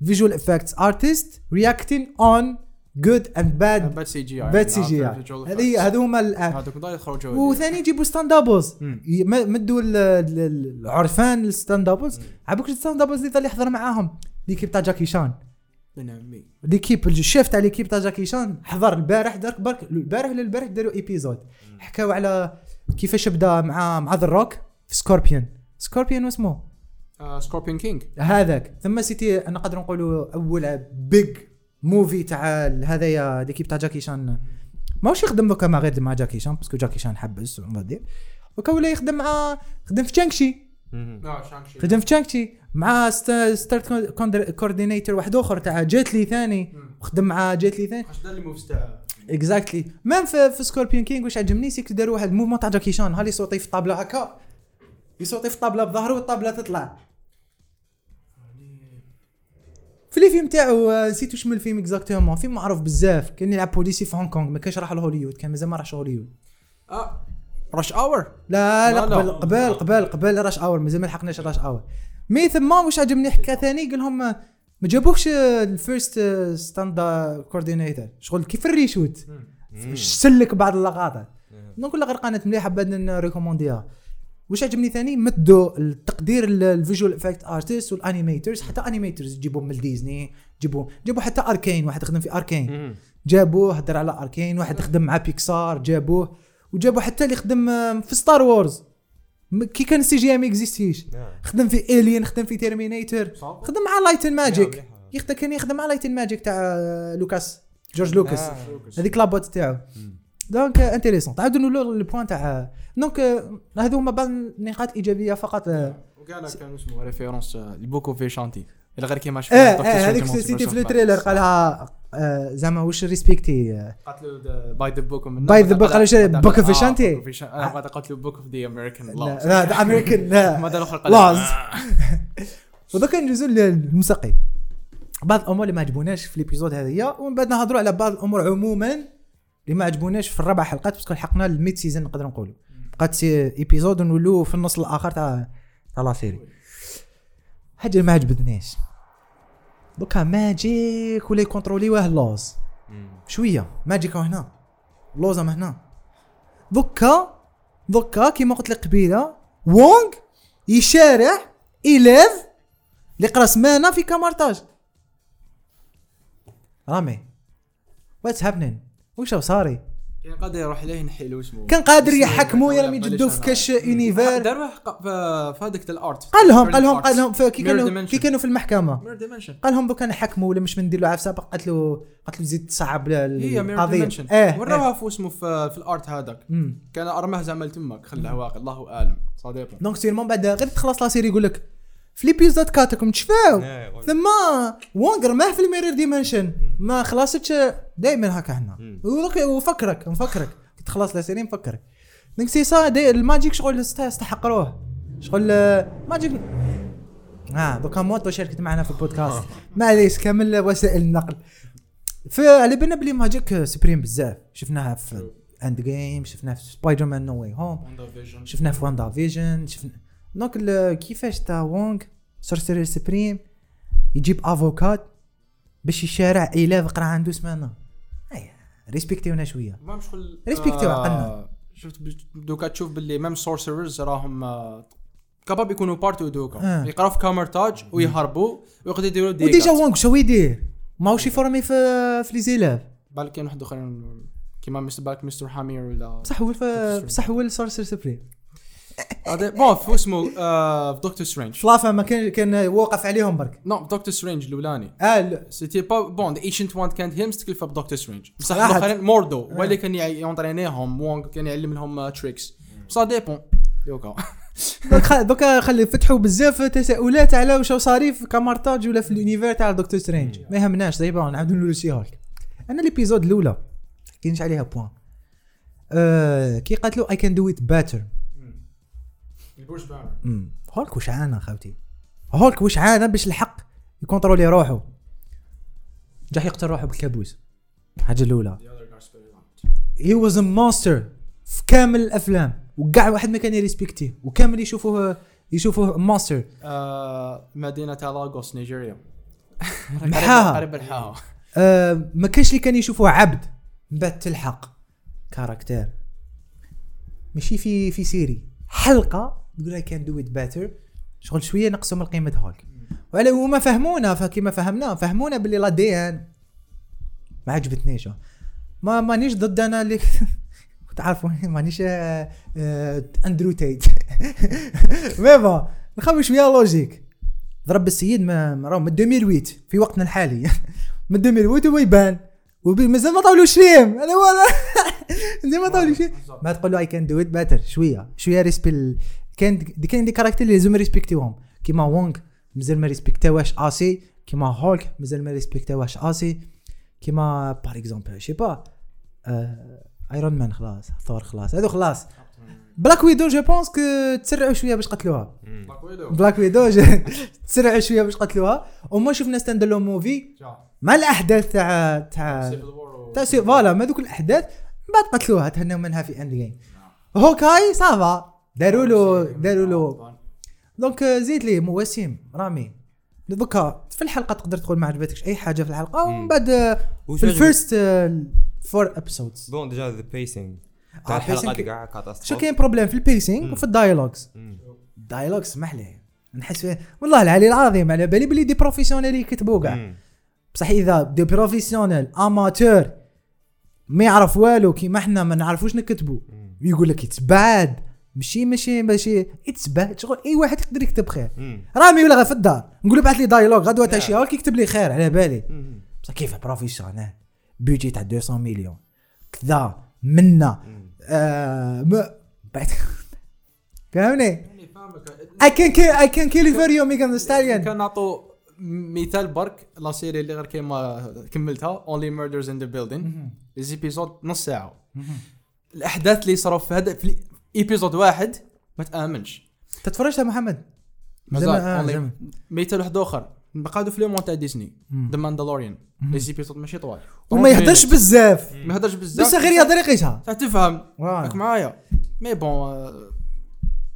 Speaker 1: فيجوال افكتس ارتست رياكتين اون جود اند باد
Speaker 2: باد سي جي اي
Speaker 1: باد سي جي اي هذه هذو هما ال-
Speaker 2: هذوك يخرجوا
Speaker 1: وثاني يجيبوا ستاند ابوز
Speaker 2: مم.
Speaker 1: مدوا ال- ال- العرفان الستاند ابوز عبوك الستاند ابوز اللي ظل يحضر معاهم. ليكيب تاع جاكي شان
Speaker 2: من عمي
Speaker 1: ليكيب الشيف تاع ليكيب تاع جاكي شان حضر البارح درك برك البارح ولا البارح داروا ايبيزود حكاو على كيفاش بدا مع مع ذا روك في سكوربيون سكوربيون واسمه؟
Speaker 2: سكوربيون كينج
Speaker 1: هذاك. ثم سيتي نقدر نقولوا أول بيج موفي تاع هذايا ليكيب تاع جاكي شان. ماهوش يخدم دوكا مع غير مع جاكي شان باسكو جاكي شان حبس ونغدي دوكا ولا يخدم مع خدم في تشانكشي
Speaker 3: مم.
Speaker 1: خدم في تشانكشي مع ست- ستارت كوردينيتور واحد آخر تاع جيتلي ثاني. خدم مع جيت لي ثاني.
Speaker 2: واش دار les moves تاع
Speaker 1: exactly même في, في سكوربيون كينج واش عجبني c'est que داروا واحد ال mouvement تاع جاكي شان. هالي ي sauter في الطابله هكا؟ ي sauter في الطابله بظهره والطابلة تطلع. في les films تاعو آه، نسيت واش من الفيلم exactement فيلم معروف بزاف كان يلعب بوليسي في هونغ كونغ ما كانش راح لهوليود كان مازال ما راحش هوليود.
Speaker 2: آه. رش اور
Speaker 1: لا لا
Speaker 2: لا، لا.
Speaker 1: قبل قبل قبل قبل راش اور مازال ما لحقناش راش اور mais ثم واش عجبني حكا ثاني؟ قال لهم آه، ما جابوكش ال first stunt coordinator شغل كيف ال reshoot؟ سلك بعض اللقطات. donc ولا غير قناه مليحة بعد ن recommander ها. واش عجبني ثاني؟ مدوا التقدير ال visual effect artist وال animators حتى animators يجيبوا من ديزني جيبوا جابوا حتى أركين واحد خدم في
Speaker 3: أركين.
Speaker 1: جابوه هدر على أركين واحد خدم مع بيكسار جابوه وجابوا حتى اللي خدم في ستار وورز كي كان السي جي ما إكزيستيش.
Speaker 3: نعم.
Speaker 1: خدم في الين خدم في تيرمينيتور خدم مع لايت ماجيك
Speaker 3: مليحة.
Speaker 1: يخدم كان يخدم مع لايت ماجيك تاع آه، لوكاس. جورج لوكاس.
Speaker 3: آه.
Speaker 1: هذيك لابوت تاعو. دونك انتريسون تعاودوا نقولوا البوان تاع دونك آه، هذو هما بعض النقاط الايجابيه فقط آه.
Speaker 2: وكان كان اسمه ريفيرونس لبوكو في شانتي. الا غير كيما
Speaker 1: آه هذيك سيتي في التريلر قالها آه، زعما واش ريسبكتي
Speaker 2: قتلوا by the book
Speaker 1: By the book، قالوا شي book of Vishanti.
Speaker 2: بعد قتلوا book of the American
Speaker 1: لا the American [LAUGHS]
Speaker 2: ماذا الأخر قال؟
Speaker 1: لاز ودوكا ندوزو للموسيقي. بعض الأمور اللي ما عجبوناش في ال épisode هذيا ومن بعد نهضروا على بعض الأمور عموما. اللي ما عجبوناش في الربع حلقات parce que لحقنا ال mid-season نقدر نقولوا. بقات épisode ونولوا في النص الآخر تاع تاع la série حاجة ما عجبتنيش. دوكا ماجيك ولا يكونتروليوه لوز. شوية. ماجيك هنا. لوزا ما هنا. دوكا دوكا كيما قلت لك قبيلة وونغ يشارع إيليف اللي قرا سمانة في كامارتاج. رامي. واتس هابنين وش هو صاري
Speaker 2: كان قادر يروح ليه ينحي له اسمه
Speaker 1: كان قادر يحكموا يرمي جدو في. كاش يونيفير
Speaker 2: حق- في هذيك الارت
Speaker 1: قال لهم قال لهم قال لهم كي كانوا. كي كانوا في
Speaker 2: المحكمة.
Speaker 1: قال لهم دوكا نحكموا ولا مش ندير له عفسه قالت له زيد تصعب
Speaker 2: القضية
Speaker 1: إيه إيه.
Speaker 2: وراوها في اسمه في, في الارت هذاك. كان ارماه زعما تمك خلاه واقع الله أعلم صديقي.
Speaker 1: دونك سيرمون بعد غير تخلص لا سيري يقول لك في ليبيزود كاتكم تشفاو
Speaker 3: إيه،.
Speaker 1: ثم وونغر ما في الميرور ديمنشن. ما خلصتش دائما هكا هنا. وفكرك نفكرك تخلص la série نفكرك donc c'est ça ال magic شغل است- استحقروه. شغل آه، magic. آه دوكا موتو شاركت معنا في البودكاست. [LAUGHS] معليش كامل وسائل النقل. في على بالنا بلي magic supreme بزاف. شفناها في Endgame شفناها في Spider-Man No Way Home شفناه في WandaVision شفنا donc كيفاش تا وونغ Sorcerer Supreme يجيب avocat باش يشارع élève قرا عنده سمانة. أي. ريسبكتيونا شوية.
Speaker 2: ما شغل
Speaker 1: ريسبكتيو
Speaker 2: آه،
Speaker 1: عقلنا.
Speaker 2: شفت دوكا تشوف باللي ميم سورسررز راهم آه، كاباب يكونوا بارتو دوكا.
Speaker 1: آه.
Speaker 2: يقراو في كامرتاج ويهربوا ويقعدوا يديروا
Speaker 1: وديجا
Speaker 2: ديجا
Speaker 1: وونغ شو يدير؟ ماهوش يفورمي في في لي زيلاف
Speaker 2: بالك كاين واحد اخر كيما مستر بالك مستر حامير ولا
Speaker 1: بصح هو بصح هو السورسر سبريم
Speaker 2: هذا بون في اسمه آه، في دكتور سترينج
Speaker 1: فلافا ما كان كان واقف عليهم برك.
Speaker 2: نو دكتور سترينج
Speaker 1: الأولاني. آه.
Speaker 2: سيتي با بون ذا ايشنت وان كانت هيم تكلفه بدكتور سترينج بصح. الاخرين موردو اللي كان يونطرينيهم وونغ كان يعلم لهم تريكس بصح ديبون
Speaker 1: خ- دوكا خلي فتحوا بزاف تساؤلات على واش صاري في كامارتاج ولا في ال univers تاع دكتور سترينج ما يهمناش دايما نعاودو نقولوا She-Hulk. أنا l'épisode الأولى كاينش عليها point آه كي قالت له I can do it
Speaker 2: better بانر
Speaker 1: هولك واش عانى خاوتي هولك واش عانى باش الحق يكونترولي روحه. جا يقتل روحه بالكابوس. الحاجة الأولى. He was a monster في كامل الأفلام. وكاع واحد ما كان يريسبكتيه وكامل يشوفوه يشوفوه monstre
Speaker 2: آه، مدينة لاغوس نيجيريا. [LAUGHS]
Speaker 1: محاها.
Speaker 2: قريب الحاها.
Speaker 1: آه ما كانش اللي كان يشوفوه عبد. من بعد تلحق caractère. ماشي في في série. حلقة تقول I can do it better شغل شوية نقصوا من قيمه هولك وعلى هما فهمونا فكيما فهمنا فهمونا باللي l'ADN. ما عجبتنيش ما مانيش ضد أنا اللي [LAUGHS] تعرفوا مانيش Andrew Tate mais bon نخمم شوية logique ضرب السيد ما راهو من 2008 في وقتنا الحالي. [LAUGHS] من 2008 هو يبان. مازال ما طاولوش فيهم أنا ولا [LAUGHS] مازال ما طاولوش فيه ما تقول له I can do it better شوية. شوية respect كان des كاين des caractères اللي لازم ريسبكتيوهم كيما وونغ مازال ما ريسبكتاوهاش assez. كيما هولك مازال ما ريسبكتاوهاش assez. كيما par exemple je sais pas Iron Man خلاص ثور خلاص هذو خلاص. Black Widow je pense que تسرعوا شوية باش قتلوها. Black Widow [LAUGHS] تسرعوا شوية باش قتلوها. وما شفنا stand-alone movie مع الأحداث تاع تاع تاع c'est voilà ما ذوك الأحداث. من بعد قتلوها تهنوا منها في Endgame OK ça va. داروا له داروا له. donc آه، زيد les mots وسيم رامي. دوكا في الحلقة تقدر تقول ما عجبتكش أي حاجة في الحلقة ومن بعد آه، في؟
Speaker 3: ال
Speaker 1: first four episodes
Speaker 3: bon déjà the pacing
Speaker 1: آه،
Speaker 3: تاع
Speaker 1: pacing-
Speaker 3: كاع catastrophe
Speaker 1: شو كاين problème في ال pacing وفي ال dialogues
Speaker 3: مم.
Speaker 1: ال dialogue اسمح لي نحس فيه والله العلي العظيم على بالي بلي des professionnels يكتبوا كاع. بصح إذا des professionnels amateurs ما يعرف والو كيما إحنا ما نعرفوش نكتبوا يقول لك it's bad ماشي ماشي ماشي. it's bad شغل أي واحد يقدر يكتب خير. رامي ولا في الدار؟ نقول له بعث لي dialogue غدوة تاع
Speaker 3: Yeah.
Speaker 1: She-Hulk يكتب لي خير على بالي. بصح كيف professionnel budget تاع 200 مليون. كذا منا. آه ما بعد. [LAUGHS] فهمني؟ I can kill I can kill for you Megan Thee Stallion.
Speaker 2: كان نعطوا مثال برك la série اللي غير كيما كملتها Only Murders in the Building ليزيبيزود نص ساعة. الأحداث اللي صاروا في هذا في إيبيزود واحد ما تآمنش.
Speaker 1: تتفرجت يا محمد؟
Speaker 2: مازال
Speaker 1: آه،.
Speaker 2: مثال واحد آخر. بقعدوا في ليمون تاع ديزني ذا ماندالوريان ليزيبيزود ماشي طوال.
Speaker 1: وما يهدرش بزاف.
Speaker 2: ما يهدرش بزاف.
Speaker 1: بس غير يهدر يقيسها
Speaker 2: تفهم. راك معايا. مي بون آه،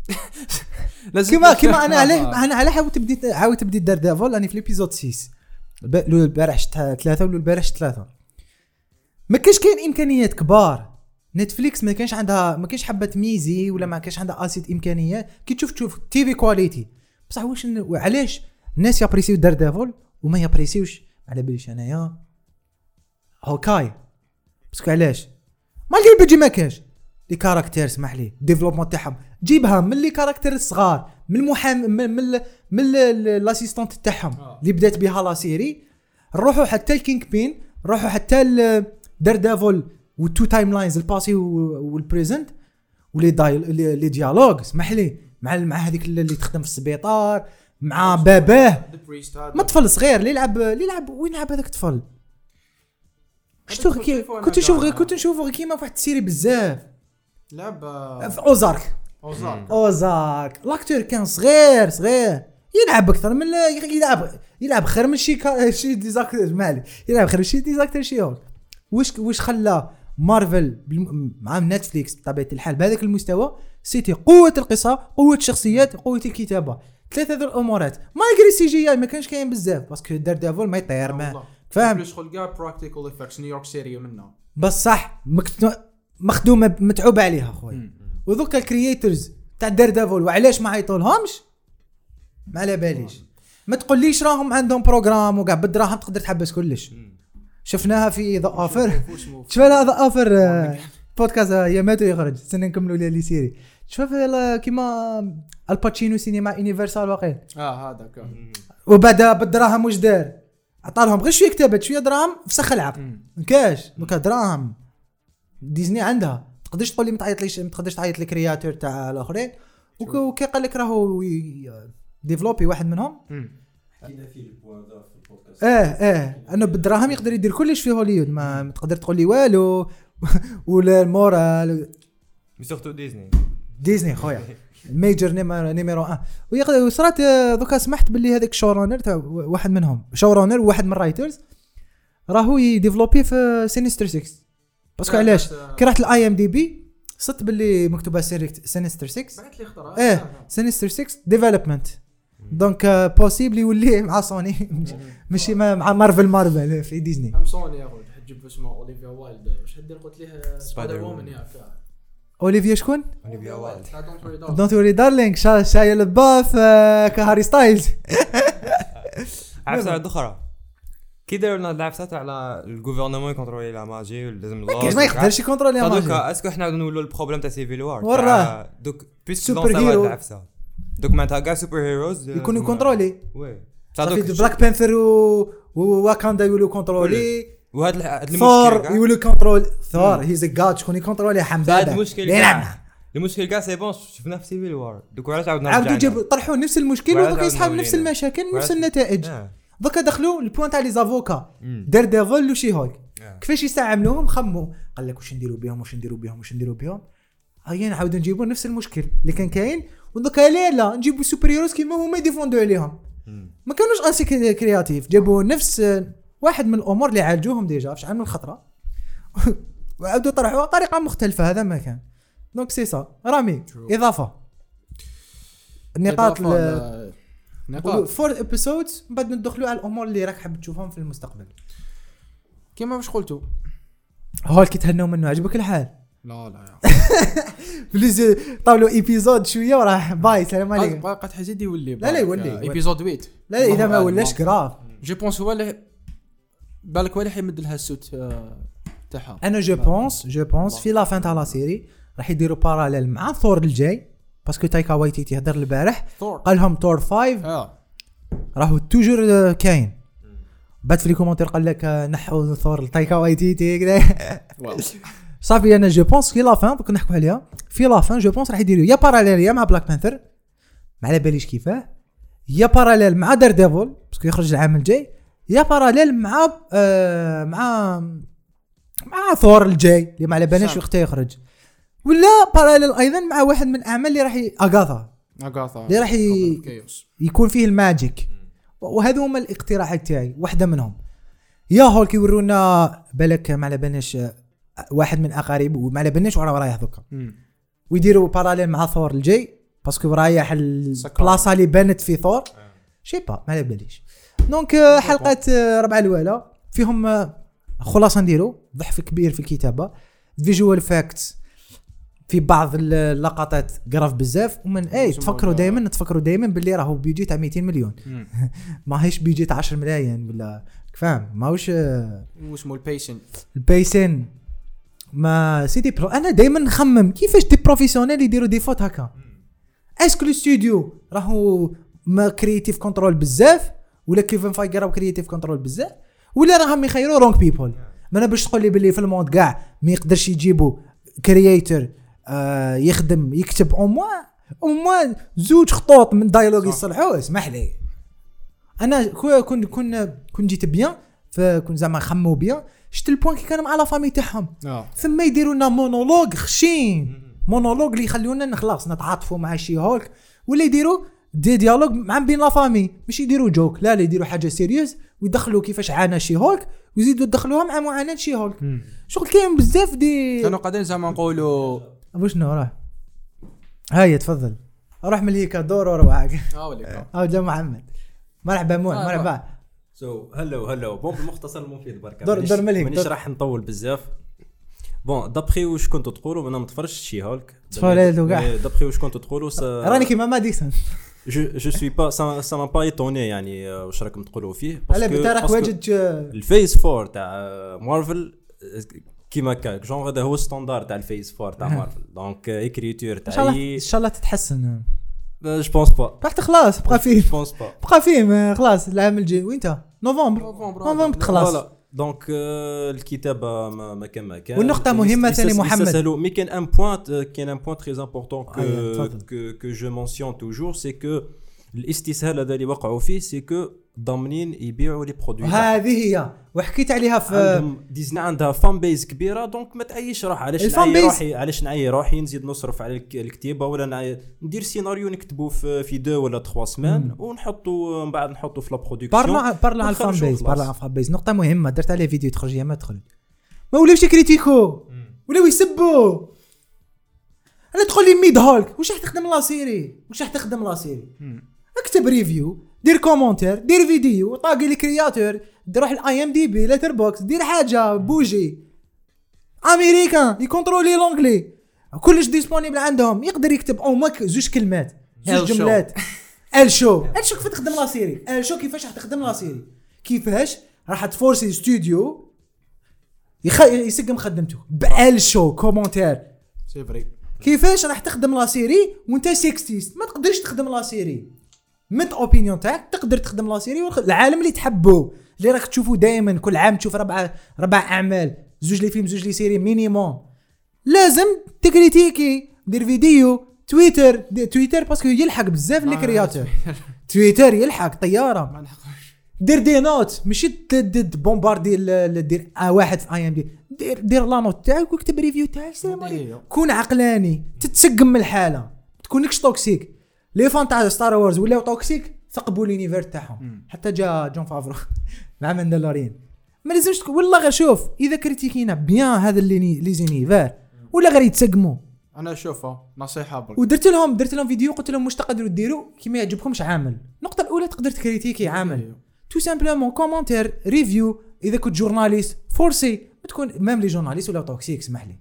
Speaker 2: [LAUGHS] لازم
Speaker 1: كيما كيما
Speaker 2: أنا.
Speaker 1: عليه أنا على حاولت بديت عاودت بديت دار ديفول راني في ليبيزود 6 الب- لو البارح شت ثلاثة ولو البارح شت ثلاثة. ما كاش كاين إمكانيات كبار. Netflix ما كانش عندها ما كانش حبه miser ولا ما كانش عندها assez امكانيات كي تشوف تشوف TV quality بصح واش علاش الناس ي apprécier و Daredevil وما ي apprécier وش. على باليش أنايا. Hawkeye parce que علاش؟ malgré le budget ما كاش les caractères اسمح لي. développement تاعهم. جيبها من les caractères الصغار. من المحام من من, من ال assistante تاعهم. اللي بدات بها la série نروحوا حتى ال Kingpin نروحوا حتى Daredevil وال two timelines le passé و le présent ولي دايل les dialogues اسمح لي مع مع هذيك اللي تخدم في السبيطار مع باباه. ما طفل صغير. اللي يلعب اللي يلعب وين يلعب هذاك الطفل؟ شفتو كي كنت نشوف. غير كنت نشوف غير كيما في واحد ال série بزاف.
Speaker 2: لعب
Speaker 1: في Ozark.
Speaker 2: Ozark.
Speaker 1: Ozark. l'acteur كان صغير صغير. يلعب أكثر من يلعب يلعب خير من شي كا... شي des acteurs مالي. يلعب خير من شي des acteurs She-Hulk واش واش خلى مارفل مع Netflix بطبيعة الحال بهذاك المستوى c'était قوة القصة قوة الشخصيات قوة الكتابة. ثلاثة هذو الأمورات. malgré CGI ما كانش كاين بزاف parce que Daredevil ما يطير ما فاهم؟
Speaker 2: plus شغل كاع practical effects نيويورك série منها
Speaker 1: بس صح مكت- مخدومة متعوب عليها خويا وذوك ال creators تاع Daredevil وعلاش ما عيطولهمش؟ ما على باليش. ما تقوليش راهم عندهم programme وكاع بالدراهم تقدر تحبس كلش. شفناها في The Offer شوف لا The Offer podcast هي ماتوا يخرج. استنى نكملوا les les séries شوف كيما الباتشينو سينما Universal واقيل.
Speaker 2: آه هذاك.
Speaker 1: وبعد بالدراهم واش دار؟ عطالهم. غير شوية كتبت شوية دراهم فسخ العب ما كاش دوكا دراهم. ديزني عندها. تقدرش تقول لي ما تعيطليش ما تقدرش تعيط لي تاع الآخرين. وك- وكي قال لك راهو ديفلوبي واحد منهم.
Speaker 4: حكينا فيه البوان
Speaker 1: آه آه أنه بالدراهم يقدر يدير كلش في هوليود ما تقدر تقول لي والو [LAUGHS] ولا المورال.
Speaker 3: سورتو ديزني
Speaker 1: ديزني خويا. [LAUGHS] ميجر نيميرو نيميرو 1 ويق- وصرات آه، donc سمحت باللي هذاك showrunner تاع واحد منهم. showrunner وواحد من ال writers. راهو ي développer في Sinister 6 parce que علاش؟ كي رحت ال IMDb صبت باللي مكتوبة Sinister 6
Speaker 2: بعث لي خطره
Speaker 1: إيه Sinister 6 development. donc possible يولي مع سوني. [LAUGHS] ماشي مع مع Marvel Marvel في ديزني.
Speaker 2: ام سوني يا رجل تجيب اسمه أوليفيا وايلد. واش هدير قلت ليه Spider-Woman ياك؟
Speaker 1: أوليفيا شكون؟
Speaker 3: أوليفيا وايلد.
Speaker 1: Don't Worry Darling Shia Shia LaBeouf آه، كهاري ستايلز [LAUGHS]
Speaker 3: عرفت على أخرى. كي داروا لنا العفسات على le gouvernement ي contrôler la magie ولازم
Speaker 1: كاش ما يقدرش ي contrôler
Speaker 3: magie. donc est-ce que حنا نولوا le problème تاع Civil War
Speaker 1: وراه.
Speaker 3: دوك puisque
Speaker 1: superhero.
Speaker 3: العفسه دوك معناتها كاع superheroes
Speaker 1: يكونوا
Speaker 3: contrôlés
Speaker 1: oui Black Panther و وواكاندا يولوا contrôlés
Speaker 3: وهذا الح- هاد
Speaker 1: ثور
Speaker 3: المشكل كاع
Speaker 1: يولوا contrôle Thor he's a god شكون ي
Speaker 3: contrôler
Speaker 1: حمداده
Speaker 3: المشكل المشكل كاع c'est bon شفناه في Civil War دوك علاش عاودنا
Speaker 1: عاودوا؟ جابوا طرحوا نفس المشكل يسحبوا
Speaker 3: عاودنا
Speaker 1: نفس. المشاكل نفس النتائج. donc دخلوا le point
Speaker 3: تاع
Speaker 1: les avocats. Daredevil و
Speaker 3: She-Hulk.
Speaker 1: كيفاش يستعملوهم خموا قال لك واش نديروا بهم واش نديروا بهم واش نديروا بهم هيا نعاودوا نجيبوا نفس المشكل اللي كان كاين ودوكا لا لا نجيبوا superheroes كيما هما ي défendre
Speaker 3: و عليهم.
Speaker 1: ما كانوش انسي كرياتيف جابوا نفس واحد من الأمور اللي عالجوهم ديجا في شحال من خطرة؟ [LAUGHS] وعاودوا طرحوها بطريقة مختلفة هذا ما كان. دونك سي سا رامي إضافة. النقاط ال-
Speaker 2: نقاط؟
Speaker 1: فور ابيسودز من بعد ندخلوا على الأمور اللي راك حاب تشوفهم في المستقبل.
Speaker 2: كيما واش قلتوا
Speaker 1: هول كي تهنوا منه عجبك الحال.
Speaker 2: لا لا يا [LAUGHS]
Speaker 1: بليز طاولوا إيبيزود شوية وراه باي سلام عليكم
Speaker 2: قد قد حزيد يولي
Speaker 1: لا، لا، يولي.
Speaker 2: إيبيزود 8
Speaker 1: لا لا إذا ما ولاش كراف
Speaker 2: je pense هو اللي بالك هو اللي حيمد لها ال suit آه، تاعها.
Speaker 1: أنا je pense je pense في la fin تاع la série راح يديروا parallèle مع ثور الجاي parce que تايكا وايتيتي هدر البارح.
Speaker 2: ثور
Speaker 1: قال لهم تور 5
Speaker 2: آه.
Speaker 1: راهو toujours آه، كاين. بعد في les commentaires قال لك آه، نحو ثور تايكا وايتيتي كذا. [LAUGHS] صافي أنا je pense في la fin دوك نحكوا عليها. في la fin je pense راح يديروا يا parallèle يا مع Black Panther ما على باليش كيفاه. يا parallèle مع Daredevil parce que يخرج العام الجاي. يا parallèle مع آه مع مع ثور الجاي اللي ما على بالناش. وقتها يخرج. ولا parallèle أيضا مع واحد من الاعمال اللي راح اغاثا
Speaker 2: اغاثا
Speaker 1: اللي راح يكون فيه ال magic. وهذو هما الاقتراحات تاعي. واحدة منهم. يا هولك يورونا بالك ما على بالناش آه، واحد من اقارب وما على بالناش وراه رايح دوكا ويديروا parallèle مع ثور الجاي parce que رايح البلاصه اللي بانت في ثور. je sais pas ما على باليش donc آه، حلقه آه، ربع الأولى. فيهم آه، خلاصة نديرو. ضعف كبير في الكتابة. visual effects في بعض اللقطات قرف بزاف. ومن اي تفكروا دائما تفكروا دائما باللي راهو بيجي تاع 200 مليون. [LAUGHS] ما هيش بيجي تاع 10 ملايين ولا فاهم ماهوش آه،
Speaker 2: واسمه البيشن
Speaker 1: البيسن mais c'est des pros أنا دائما نخمم كيفاش des professionnels يديروا des fautes هكا. est-ce que الاستوديو راهو ما creative control بزاف؟ ولا كيفن فايك راهو creative control بزاف؟ ولا راهم يخيروا wrong people ما أنا باش تقول لي باللي في ال monde كاع ما يقدرش يجيبوا créateur آه يخدم يكتب au moins au moins زوج خطوط من dialogue
Speaker 2: صح.
Speaker 1: يصلحوه اسمح لي. أنا كون كون كون كون جيت بيان فكون زعما خمو بيان. شفت البوان كي كانوا مع لا فامي تاعهم.
Speaker 2: آه.
Speaker 1: ثم يديروا لنا مونولوج خشين مونولوج اللي يخلونا نخلص نتعاطفوا مع شي هولك. ولا يديروا دي ديالوج مع بين لا فامي. مش يديروا جوك لا لا يديروا حاجة سيريوز ويدخلوا كيفاش عانى شي هولك ويزيدوا يدخلوها مع معاناة شي هولك. شغل كاين بزاف دي
Speaker 2: كانوا قاعدين زعما نقولوا
Speaker 1: ابو شنو راه هيا تفضل. روح من هيك دور وروح
Speaker 2: آه وليك
Speaker 1: جا محمد. مرحبا mon
Speaker 2: آه،
Speaker 1: مرحبا.
Speaker 5: so hello hello bon بالمختصر المفيد برك
Speaker 1: دور- دور مليك،
Speaker 5: مانيش. راح نطول بزاف. bon d'après واش كنتوا تقولوا أنا ما تفرجتش شي هولك.
Speaker 1: تفرجت وكاع.
Speaker 5: d'après واش كنتوا تقولوا
Speaker 1: راني كيما mais
Speaker 5: disons je je suis pas ça m'a pas étonné يعني آه، واش راكم تقولوا فيه.
Speaker 1: على انت راك واجد آه،
Speaker 5: ال phase 4 تاع مارفل كيما كاك. جونغ هذا هو standard تاع ال phase 4 تاع مارفل donc écriture
Speaker 1: إن شاء الله
Speaker 5: تاع
Speaker 1: إن شاء الله تتحسن.
Speaker 5: je pense pas
Speaker 1: رحت خلاص بقى فيه
Speaker 5: je pense pas
Speaker 1: بقى فيه آه، خلاص. العام الجاي. وانت نوفمبر نوفمبر تخلص
Speaker 5: voilà donc آه، الكتابة ما ما كان ما كان
Speaker 1: والنقطة مهمة ثاني محمد.
Speaker 5: يستسهلوا. mais كاين un point كاين un point très important
Speaker 1: أيوة،
Speaker 5: que
Speaker 1: تفضل.
Speaker 5: que que je mentionne toujours c'est que الاستسهال هذا اللي وقعوا فيه c'est que ضامنين يبيعوا les produits
Speaker 1: هذه هي. وحكيت عليها في
Speaker 5: عندهم ديزني عندها fan base كبيرة donc ما تعيش روح. علاش نعي روحي؟ علاش نعي روحي؟ نزيد نصرف على الك- الكتيبة ولا نعي ندير سيناريو نكتبه في في دو ولا تخوا سمان ونحطوا من بعد نحطوا في la production
Speaker 1: بارلا بارلا على
Speaker 5: ال
Speaker 1: fan
Speaker 5: base.
Speaker 1: بارلا على ال fan base نقطة مهمة درت عليها فيديو تخرج يا ما تدخل ما ولاوش يكريتيكو ولاو يسبوا أنا تقول لي mid هولك. واش راح تخدم la série؟ واش راح تخدم la série؟ اكتب review دير commentaire دير فيديو طاقي ل créateur روح الاي ام دي بي لتر بوكس دير حاجة bouge. امريكان يكونترولي l'anglais كلش disponible عندهم. يقدر يكتب au max زوج كلمات زوج. جملات. ال شو ال شو كيف تخدم la série؟ ال شو كيفاش راح تخدم la série؟ كيفاش راح تفورسي استوديو يخ... يسقم خدمته؟ بال شو commentaire
Speaker 2: c'est vrai
Speaker 1: كيفاش راح تخدم la série وانت سيكستيست ما تقدرش تخدم la série. من opinion تاعك تقدر تخدم la série العالم اللي تحبه اللي راك تشوفه دائما كل عام تشوف ربع ربع أعمال زوج les films زوج les séries minimum لازم تكريتيكي. دير فيديو تويتر. دير تويتر parce que يلحق بزاف ل les créateurs. [LAUGHS] تويتر يلحق طيارة.
Speaker 2: ما
Speaker 1: دير des notes. ماشي ال- دير واحد في اي ام دي دير دير la note تاعك واكتب review تاعك.
Speaker 2: هي.
Speaker 1: عليكم. كون عقلاني تتسقم من الحالة. تكونكش toxique les fans تاع ستار وورز ولاو toxique ثقبوا l'univers تاعهم. حتى جا جون فافرو [LAUGHS] مع ماندالورين ما لازمش تكون والله غير شوف إذا كريتيكينا bien هذا اللي les univers ولا غير يتسقموا.
Speaker 2: أنا اشوفها نصيحة برك.
Speaker 1: ودرت لهم درت لهم فيديو قلت لهم واش تقدروا ديروا كي ما يعجبكمش عامل النقطة الأولى تقدر تكريتيكي عامل tout simplement commentaire review إذا كنت journaliste فورسي تكون même les journalistes ولا toxique اسمح لي.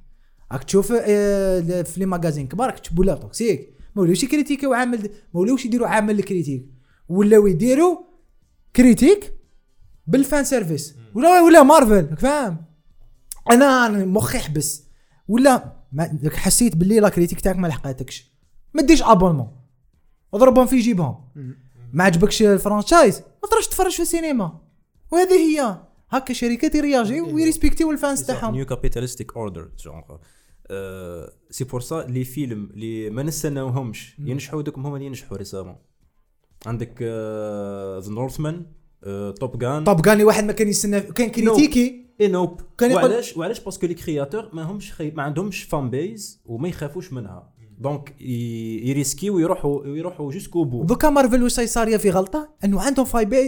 Speaker 1: راك تشوف آه، في les magazines كبار كتب ولا toxique ما ولاوش يكريتيكيو عامل ما ولاوش يديروا عامل ال critique. ولاو يديروا critique بال fan service. ولا ولا مارفل فاهم؟ أنا مخي حبس ولا حسيت باللي la critique تاعك ما لحقاتكش. ما ديرش abonnement اضربهم في جيبهم. ما عجبكش ال franchise ما تروحش تفرج في السينما. وهذه هي. هكا شركات يرياجيو ويريسبكتيو ال fans تاعهم.
Speaker 5: new capitalistic order genre c'est pour ça les films اللي ما نستناوهمش ينجحوا دوك هما اللي ينجحوا récemment عندك ذا نورثمان توب جان
Speaker 1: قال لي واحد ما كان يستنى كان كريتيكي
Speaker 5: اي نوب
Speaker 1: كان يقول-
Speaker 5: وعلاش وعلاش؟ parce que les créateurs ما همش خي... ما عندهمش fan base وما يخافوش منها. donc. يريسكيو ويروحوا يروحوا jusqu'au bout
Speaker 1: دوكا مارفل واش صاير في غلطة؟ إنه عندهم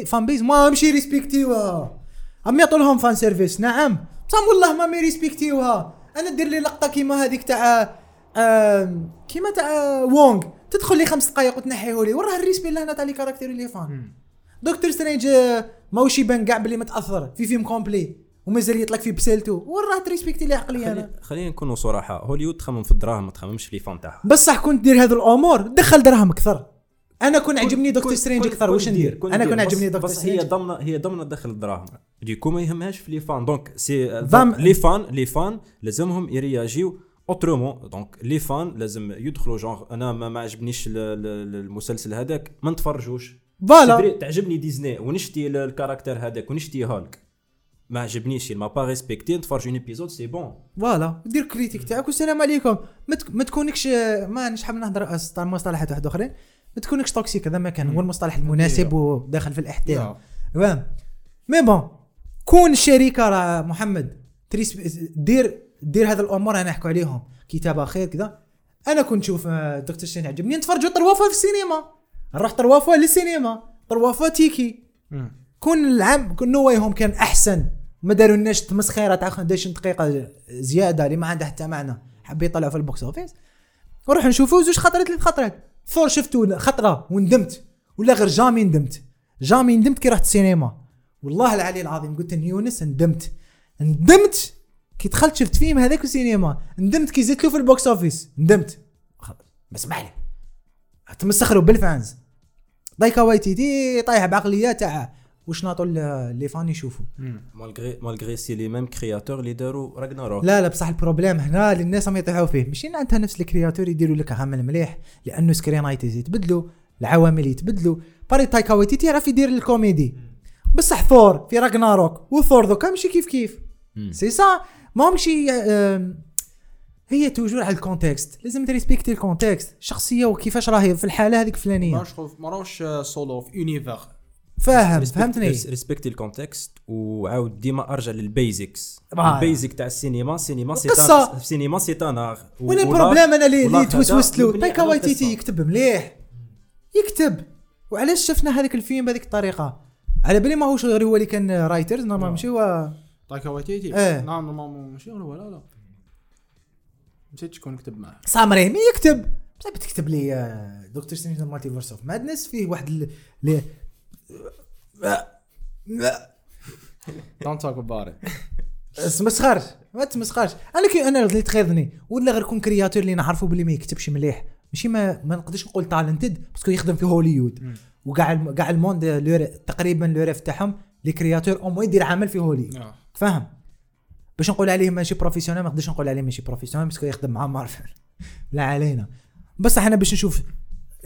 Speaker 1: fan base ما همش يريسبكتيوها. عم يعطوا لهم fan service نعم. بصح والله ما يريسبكتيوها. أنا دير لي لقطة كيما هذيك تاع كيما تاع وونغ. تدخل لي خمس دقائق وتنحيه لي. وراه ال respect اللي هنا تاع les caractères ل les fans. دكتور سترينج آه، ماوش يبان كاع بلي متأثر في film complet ومازال يطلق في بسالته وراه تريسبكتي لي عقلي أنا.
Speaker 5: خلي... خلينا نكونوا صراحة. هوليوود تخمم في الدراهم ما تخممش في les fans تاعها.
Speaker 1: بصح كنت دير هذه الأمور. دخل دراهم أكثر. أنا كون عجبني دكتور سترينج
Speaker 5: أكثر
Speaker 1: واش ندير؟ أنا كون عجبني دكتور
Speaker 5: بس هي
Speaker 1: سترينج.
Speaker 5: ضمن هي ضمن دخل الدراهم. du coup ما يهمهاش في les fans. donc c'est
Speaker 1: ضم-
Speaker 5: les fans les fans لازمهم يرياجيو autrement donc les fans لازم يدخلوا جونغ أنا ما, ما عجبنيش ال- ال- المسلسل هذاك. ما نتفرجوش. voilà. تعجبني ديزني. ونشتي ال- ال character هذاك؟ ونشتي هالك؟ ما عجبنيش. m'a pas respecté نتفرج un épisode c'est bon
Speaker 1: voilà. دير critique تاعك والسلام عليكم. ما, تك... ما تكونكش ما نش حاب نهضر تاع مصطلحات واحد أخرين. ما تكونكش toxique هذا ما كان هو المصطلح المناسب وداخل في الاحترام فاهم mais bon كون الشركة راه محمد. تريس دير دير هذا الأمور أنا نحكوا عليهم. كتابه خير كذا أنا كنت نشوف آه، دكتور سترينج عجبني نتفرجوا trois fois في السينما. نروح trois fois للسينما. trois fois ticket. كون العام كون نوايهم كان أحسن. ما داروا لناش تمسخيره تاع 11 دقيقة زيادة اللي ما عندها حتى معنى. حاب يطلعوا في ال box office نروح نشوفوا زوج خطرات ثلاث خطرات ثور شفتو خطرة وندمت. ولا غير jamais ندمت. jamais ندمت كي رحت السينما. والله العلي العظيم قلت ان يونس ندمت. ندمت كي دخلت شفت فيلم هذاك السينما. ندمت كي زدت له في ال box office. ندمت. بس عليه تمسخروا بال fans. تايكا وايتيتي طايح بعقلية تاع واش ناطوا les fans يشوفوا.
Speaker 5: malgré malgré c'est les mêmes créateurs اللي داروا راجناروك
Speaker 1: لا لا بصح ال problème هنا اللي الناس راهم يطيحوا فيه. ماشي أنت نفس ال créateur يديروا لك عمل مليح لأنه screenwriters يتبدلوا العوامل يتبدلوا. باري تايكا وايتيتي يعرف يدير الكوميدي. بصح ثور في راجناروك وثور دوكا ماشي كيف كيف. سي سا ما ماشي آم، هي toujours على ال contexte لازم ت respecter ال contexte الشخصيه وكيفاش راهي في الحالة هذيك الفلانية.
Speaker 2: ما راهوش seul في univers
Speaker 1: فاهم فهمتني.
Speaker 5: respecter ال contexte وعاود ديما أرجع لل
Speaker 1: basics.
Speaker 5: ال basic تاع السينما السينما c'est
Speaker 1: القصة.
Speaker 5: تان السينما c'est un art
Speaker 1: وين ال problème أنا اللي توسوست له تايكا
Speaker 5: على
Speaker 1: وايتيتي
Speaker 5: القصة.
Speaker 1: يكتب مليح. يكتب. وعلاش شفنا هذاك الفيلم بهذيك الطريقة؟ على بالي ماهوش غير هو اللي كان writers normal ماشي هو
Speaker 2: تايكا وايتيتي
Speaker 1: إيه.
Speaker 2: نعم نعم ماشي هو لا لا. نسيت شكون نكتب معاه.
Speaker 1: سام ريمي يكتب. بصح بتكتب لي آه، دكتور سترينج Multiverse of Madness فيه واحد
Speaker 2: don't talk about it
Speaker 1: تمسخرش ما تمسخرش. أنا كي أنا اللي تغيظني ولا غير كون créateur اللي نعرفه باللي ما يكتبش مليح. ماشي ما ما نقدرش نقول talented parce que يخدم في هوليوود وكاع كاع ال monde تقريبا le rêve تاعهم les créateurs au moins يدير عمل في هوليوود تفهم باش نقول عليه ماشي professionnel ما نقدرش نقول عليه ماشي professionnel parce que يخدم مع مارفل [LAUGHS] لا علينا. بصح أنا باش نشوف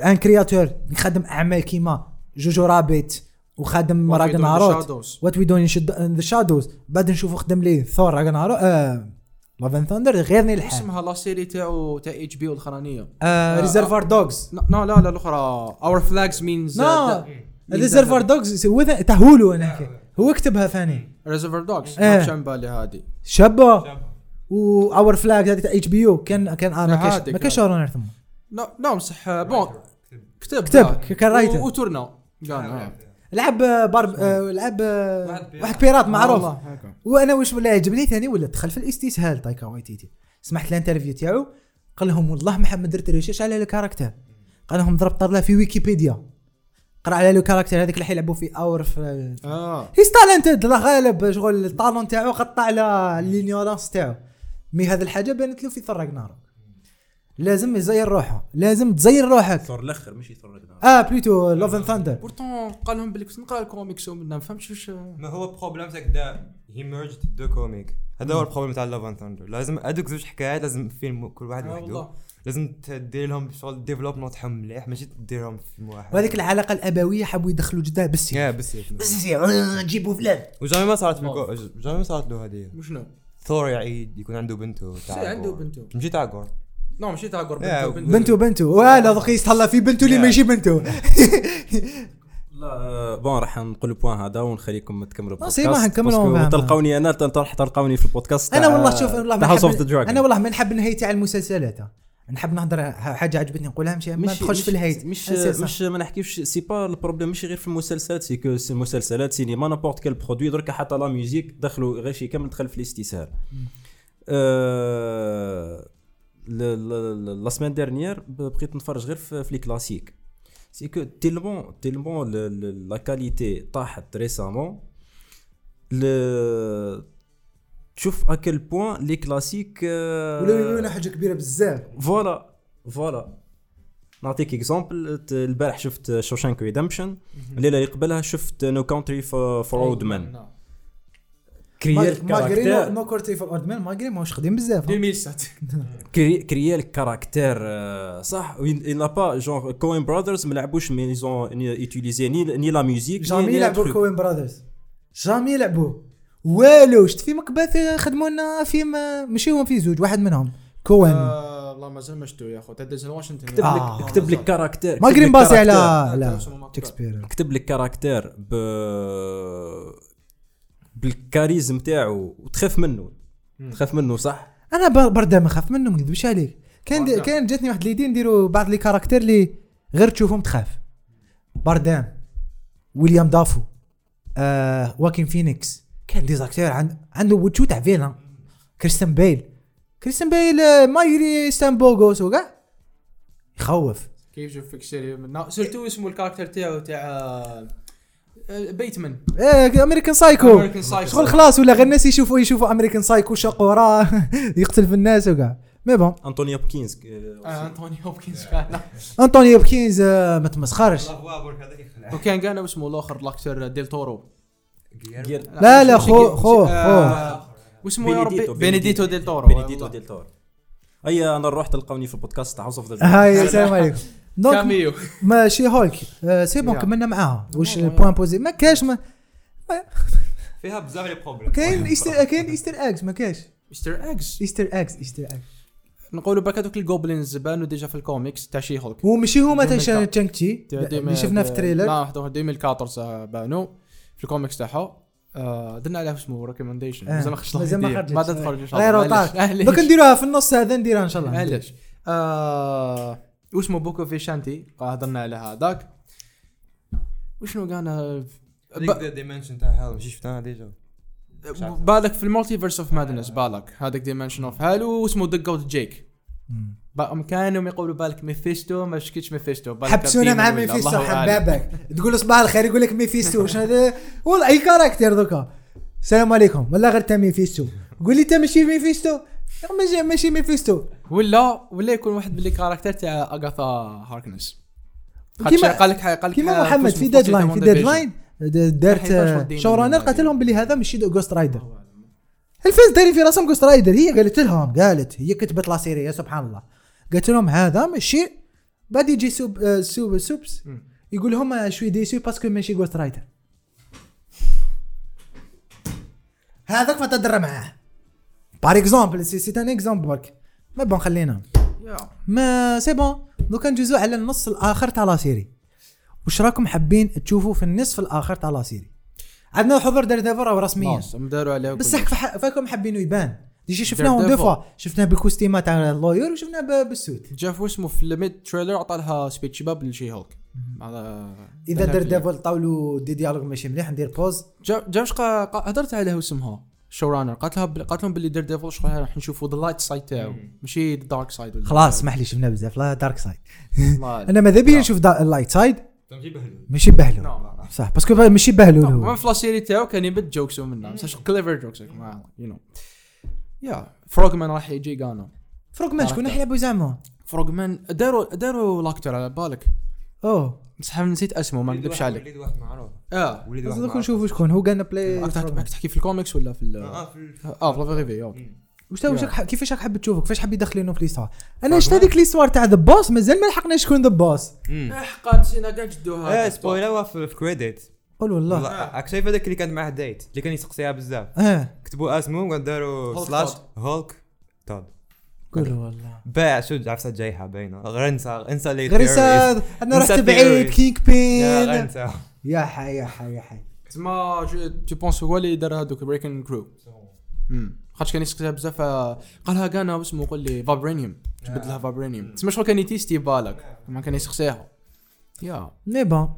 Speaker 1: أن créateur يخدم أعمال كيما Jojo Rabbit وخادم راجناروك What We Do in the Shadows بعد نشوفو خدم لي ثور راجناروك آه Love and Thunder غيرني الحال
Speaker 2: اسمها la série تاعو تاع HBO الاخرانيه
Speaker 1: آه Reservoir Dogs
Speaker 2: لا لا لا الأخرى. Our Flag Means
Speaker 1: نو ريزرفار دوجز هو ذا- تاع هولو أنا نحكي. هو كتبها ثاني.
Speaker 2: ريزرفر دوجز
Speaker 1: إيه.
Speaker 2: ما بالي هذه
Speaker 1: شابه و اور فلاج هذه تاع اتش بي يو كان كان أنا
Speaker 2: لا،
Speaker 1: كاش
Speaker 2: هذيك
Speaker 1: ما كانش ثم
Speaker 2: لا لا بصح بون كتب.
Speaker 1: كتب،. كان رايتر.
Speaker 2: وتورنا. قال آه.
Speaker 1: لعب آه، بارب آه، لعب آه،
Speaker 3: واحد بيرات.
Speaker 1: معروف. وأنا واش ولا عجبني ثاني ولا دخل في الاستسهال تايكا وايتيتي. سمعت الانترفيو تاعو قال لهم والله ما حد درت ريشيش على الكاركتر قال لهم ضربت طلة في ويكيبيديا قرأ على le caractère هذاك اللي حيلعبوا في اور في
Speaker 2: آه.
Speaker 1: he's talented الله غالب شغل ال talent تاعو قطع على l'ignorance تاعو. mais هذه الحاجة بانت له في راجناروك لازم يزير روحه لازم تزير روحك.
Speaker 5: ثور الأخر ماشي ثور راجناروك
Speaker 1: آه plutôt Love and Thunder
Speaker 2: pourtant قال لهم بلي كنت نقرأ الكوميكس ومن ما فهمتش واش
Speaker 3: ما هو problème تاعك دا he merged deux comics هذا هو ال problème تاع Love and Thunder لازم هذوك زوج حكايات لازم فيلم كل واحد
Speaker 2: آه
Speaker 3: وحده. لازم تدير لهم شغل développement تاعهم مليح ماشي تديرهم في فيلم واحد.
Speaker 1: وهذيك العلاقة الأبوية حبوا يدخلوا جداه بالسيف
Speaker 3: يا بالسيف
Speaker 1: بالسيف آه، نجيبوا فلان.
Speaker 3: و jamais ما صارت. jamais ما صارت له هذه
Speaker 2: وشنو؟
Speaker 3: ثور يعيد يكون عنده بنته تاع
Speaker 2: عنده. بنته؟
Speaker 3: مشي تاع
Speaker 2: لا ماشي تاع قرب.
Speaker 3: يا،
Speaker 2: بنته
Speaker 1: بنته بنته ولا دوك يستهلا في بنته اللي
Speaker 3: Yeah.
Speaker 1: ماشي بنته [LAUGHS]
Speaker 5: لا bon راح نقول ال point هذا ونخليكم تكملوا
Speaker 1: c'est، ما حنكملوا.
Speaker 5: تلقوني أنا راح تلقوني في البودكاست أنا
Speaker 1: والله شوف والله ما نحب أنا والله ما نحب النهاية تاع المسلسلات. نحب نهضر حاجة عجبتني نقولها مشي ما ندخلش في ال hate مش.
Speaker 5: مش ما نحكيوش c'est pas ال problème ماشي غير في المسلسلات c'est que المسلسلات سينما n'importe quel produit درك حتى la musique دخلوا غير شي كامل دخل في الاستسهال. la semaine dernière بقيت نتفرج غير في في les classiques c'est que tellement tellement la qualité طاحت récemment تشوف اكل بوان لي كلاسيك
Speaker 1: ولاو يقولوا حاجة كبيرة بزاف.
Speaker 5: فوالا فوالا نعطيك اكزومبل البارح شفت شوشانك ريدمشن الليلة اللي قبلها شفت نو كونتري فور اولد مان كريال
Speaker 1: ماغري
Speaker 5: كاركتير.
Speaker 1: نو كورتي في الاردمان ماغري ماهوش قديم بزاف
Speaker 2: 2007 [LAUGHS]
Speaker 5: كريال كاركتير آه، صح. n'a pas genre كوين براذرز ما لعبوش مي ils يوتيليزي ني ني لا ميوزيك
Speaker 1: جامي يلعبوا كوين براذرز جامي يلعبوا والو شفت في مكبث خدموا لنا فيلم ماشي هو في زوج واحد منهم. كوين
Speaker 2: آه، والله مازال ما شفتو يا اخو تاع ديزل واشنطن
Speaker 5: كتب
Speaker 1: آه.
Speaker 5: لك كتب لك كاركتير.
Speaker 1: ما قريب
Speaker 5: لك
Speaker 1: باسي على شكسبير
Speaker 5: كتب لك كاركتير ب بالكاريزم تاعو وتخاف منه. تخاف منه صح؟
Speaker 1: أنا بر- بردا ما خاف منه ما نكذبش عليك؟ كان دي. كان جاتني واحد ليدي نديروا بعض لي كاركتير اللي غير تشوفهم تخاف. باردام ويليام دافو آه واكين فينيكس كاين des acteurs عند عنده وجهو تاع villain. كريستيان بيل. كريستيان بيل آه، ما يدري ستان بوغوس وكاع. يخوف.
Speaker 2: كيف شوف فيك سيري surtout اسمه ال character تاعو تاع بيتمان
Speaker 1: إيه American Psycho
Speaker 2: American Psycho.
Speaker 1: شغل خلاص ولا غير الناس يشوفوا يشوفوا American Psycho شق وراه. [LAUGHS] يقتل في الناس وكاع مي بون
Speaker 5: انطوني هوبكينز
Speaker 2: انتوني هوبكنز كان
Speaker 1: انطوني هوبكينز ما تمسخرش.
Speaker 2: وكان كان اسمه الآخر الأكتر ديل تورو
Speaker 1: لا لا خو خو خو
Speaker 2: واسمه يا ربي؟
Speaker 5: بينيديتو
Speaker 2: ديل تورو
Speaker 5: بينيديتو ديل تور هيا أنا رحت تلقوني في البودكاست تاع هاوس اوف ذا
Speaker 1: هاي السلام عليكم. [LAUGHS] دونك
Speaker 2: كاميو
Speaker 1: ماشي هولك سي بون. كملنا معاها واش البوان بوزي ما كاش ما
Speaker 3: فيها بزاف لي بروبليم
Speaker 1: كاين ايستر كاين ايستر إكس ما كاش
Speaker 2: مستر إكس
Speaker 1: ايستر إكس ايستر إكس
Speaker 2: نقولوا برك هذوك الجوبلينز بانوا ديجا في الكوميكس تاع شي هولك
Speaker 1: ومشي هما
Speaker 2: ديما
Speaker 1: تاع تشانك تشي اللي شفناه في التريلر.
Speaker 2: لا هذوك 2014 بانوا في الكوميكس تاعها آه، درنا عليه اسمه ريكومنديشن مازال ما خرجش
Speaker 1: مازال ما. خرجتش.
Speaker 2: ما تخرج إن شاء
Speaker 1: غير
Speaker 2: الله معليش.
Speaker 1: دوك نديروها في النص هذا نديرها إن شاء الله.
Speaker 2: معليش. آه، واسمه بوكو في شانتي هضرنا على هذاك. وشنو قالنا؟
Speaker 3: the dimension تاع هذا ماشي شفتها déjà؟
Speaker 2: بالك في ال Multiverse of Madness بالك. هذاك dimension of hell واسمه دق اوت جيك كانوا يقولوا بالك ميفيستو ما شكيتش ميفيستو بالك
Speaker 1: حبسونا مع ميفيستو. حبابك. تقول صباح الخير يقول لك ميفيستو واش هذا؟ والله أي character دوكا السلام عليكم. والله غير تا ميفيستو قول لي تا ماشي ميفيستو ماشي ماشي ميفيستو
Speaker 2: ولا ولا يكون واحد من character تاع اغاثا هاركنس
Speaker 1: كيما-
Speaker 2: قال لك قال لك
Speaker 1: كيما محمد في ديدلاين في ديدلاين دارت شو رانر قالت لهم بلي هذا ماشي جوست رايدر الفيس دايرين في راسهم جوست رايدر هي قالت لهم قالت هي كتبت لا سيري يا سبحان الله. قالت لهم هذا ماشي بعد يجي سوب آه، سوب سوبس. يقول لهم شوي ديسو باسكو ماشي جوست رايدر هذاك ما تدرى معاه. بار اكزومبل سي سي ان اكزومبل برك mais bon خلينا. mais c'est bon. دوكا ندوزو على النص الآخر تاع la série. واش راكم حابين تشوفوا في النصف الآخر تاع la série؟ عندنا حضور Daredevil راهو رسميا
Speaker 2: داروا عليه كل
Speaker 1: بصح فاكم حابينه يبان. Déjà شفناه
Speaker 2: Daredevil.
Speaker 1: deux fois شفناه بالكوستيمات تاع ال lawyer وشفناه بال suit.
Speaker 2: جا في اسمه في ال mid trailer عطى لها speech باب لشي هولك.
Speaker 1: إذا Daredevil طاولوا des dialogues ماشي مليح ندير pause
Speaker 2: جا جا واش قا- قا- هدرت عليها اسمها. showrunner قالت لها بل- قالت لهم باللي Daredevil شغل راح نشوفوا the light side تاعو. ماشي the dark side
Speaker 1: خلاص اسمح لي شفناه بزاف. لا dark
Speaker 2: side [LAUGHS]
Speaker 1: أنا ماذا بيا نشوف ال
Speaker 3: light side
Speaker 1: ماشي بهلول. صح parce que با- ماشي بهلول
Speaker 2: ما
Speaker 1: هو
Speaker 2: في la série تاعو كان يجبد jokes منها بصح clever jokes you know يا فروغمان راح يجي قانا
Speaker 1: فروق ما شكون يلعبوا زعما؟
Speaker 2: فروغمان داروا داروا l'acteur على بالك.
Speaker 1: أوه.
Speaker 2: بصح نسيت اسمه ما نكذبش عليك
Speaker 3: وليد واحد معروف.
Speaker 2: آه.
Speaker 3: وليد واحد معروف.
Speaker 1: نشوفوا شكون هو قالنا بلاي
Speaker 2: تحكي في الكوميكس ولا في ال
Speaker 3: آه في
Speaker 2: آه في لافيغيفي أوكي
Speaker 1: واش واش كيفاش راك حاب تشوفه كيفاش حاب يدخلينه في ليستوار أنا شفت هذيك ليستوار تاع ذا بوس مازال ما لحقناش شكون ذا بوس
Speaker 3: مم.
Speaker 2: حقا نسينا كاع جدوها
Speaker 3: إيه سبويلر في في كريديت
Speaker 1: قول
Speaker 3: والله. راك شايف هذاك اللي كانت معاه ديت اللي كان يسقسيها بزاف.
Speaker 1: آه.
Speaker 3: كتبوا اسمه وقعد داروا
Speaker 2: هولك
Speaker 3: سلاش. هولك تود
Speaker 1: قول والله.
Speaker 3: باع شو عفسه جايحه باينة؟ غير انسى انسى لي
Speaker 1: غير يساد أنا رحت بعيد. كينج
Speaker 3: يا
Speaker 1: بين يا حي يا حي يا حي.
Speaker 2: تسمى تو بونس هو اللي دار هذوك بريكن كرو خاطش كان يسقسيها بزاف آه، قالها كان اسمه قول لي فابرينيوم جبد لها فابرينيوم تسمى شغل كان يتيستي بالك ما كان يسقسيها. يا.
Speaker 1: مي بون.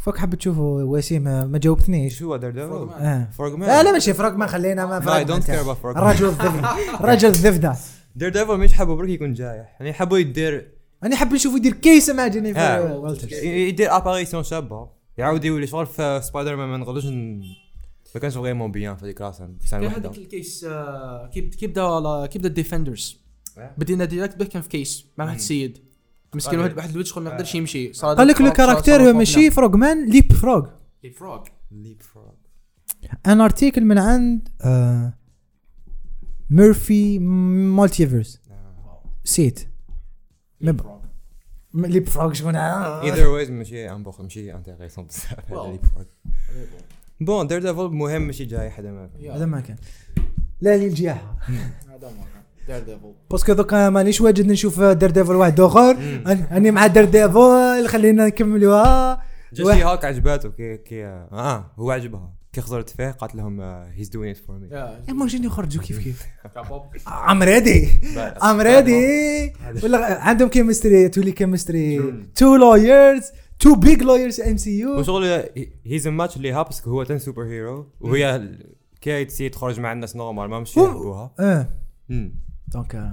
Speaker 1: فوك حاب تشوفه وسيم ما ما جاوبتنيش.
Speaker 3: شو دار دار
Speaker 1: آه.
Speaker 3: فروغ مان
Speaker 1: لا لا ماشي فراغ ما خلينا ما
Speaker 3: care about Frogman.
Speaker 1: الرجل الذبذة الرجل [LAUGHS] الذبذة
Speaker 3: دير ديفل مش حبوا برك يكون جايح. يعني حبوا يدير
Speaker 1: أنا حاب نشوفه يدير case مع جينيفر
Speaker 3: آه.
Speaker 1: والترز
Speaker 3: يدير apparition شابه يعاود يولي شغل في سبايدر مان ما نقدرش ما كانش vraiment bien في هذيك راسها
Speaker 2: سنة
Speaker 3: واحدة.
Speaker 2: هذيك ال case آه، كي كي بدا كي بدا ال Defenders بدينا direct به كان في case مع واحد السيد مسكين واحد واحد الولد شغل ما يقدرش يمشي. صار
Speaker 1: قال لك le
Speaker 2: caractère
Speaker 1: ماشي فروغ مان ليب فروغ.
Speaker 2: لي فروغ.
Speaker 3: ليب فروغ.
Speaker 1: un article من عند آه ميرفي مالتيفيرس سيت. مب- م- ليب فروغ شكون؟ آه.
Speaker 3: ايذر ويز ماشي ان بوخ ماشي انتيريسون بزاف. [LAUGHS] ليب فروغ. بون دير ديفل مهم ماشي جايح هذا ما
Speaker 1: هذا ما كان. لا لي الجياحة
Speaker 2: هذا ما دير ديفل
Speaker 1: باسكو دوكا مانيش واجد نشوف دير ديفل واحد آخر. أنا- أني مع دير ديفل خلينا نكملوها.
Speaker 3: شي هاك عجباتو كي كي آه هو عجبها. كي خزرت فيه قالت لهم هيز دوين ات فور مي
Speaker 1: اما جيني يخرجوا كيف كيف؟ I'm ready I'm ready ولا عندهم chemistry تولي chemistry two lawyers two big lawyers MCU
Speaker 3: وشغل his match اللي ها parce que هو تن super hero وهي كي تسي تخرج مع الناس normal ما مش يحبوها آه.
Speaker 1: donc